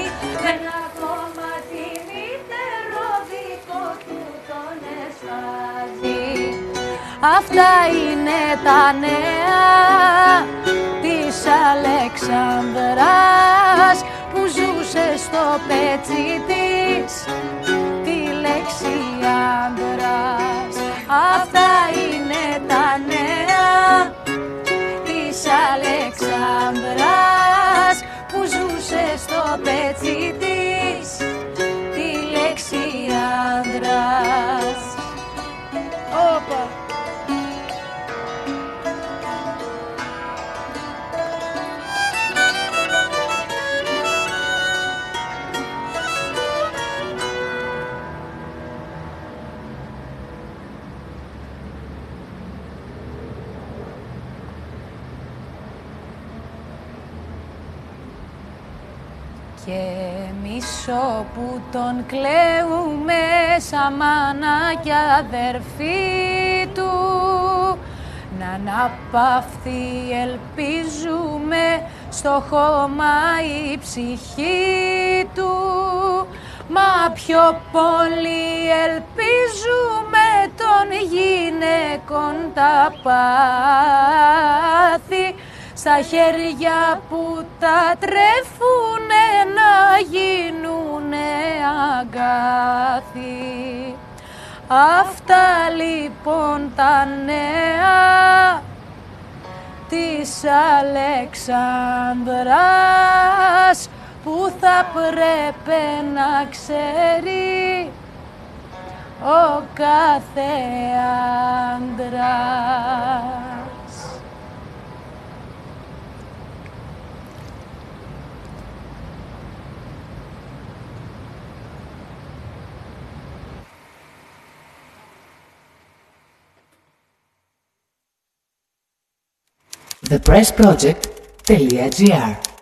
Αυτά είναι τα νέα της Αλεξανδράς που ζούσε στο πέτσι της τη λέξη άντρας. Αυτά είναι τα νέα της Αλεξανδράς που ζούσε στο πέτσι μισό που τον κλαίουμε σαν μάνα και αδερφή του. Να αναπαυθεί ελπίζουμε στο χώμα η ψυχή του. Μα πιο πολύ ελπίζουμε των γυναικών τα πάθη στα χέρια που τα τρέφουνε να γίνουνε αγκάθι. Αυτά λοιπόν τα νέα της Αλεξάνδρας που θα πρέπει να ξέρει ο κάθε άντρας. thepressproject.gr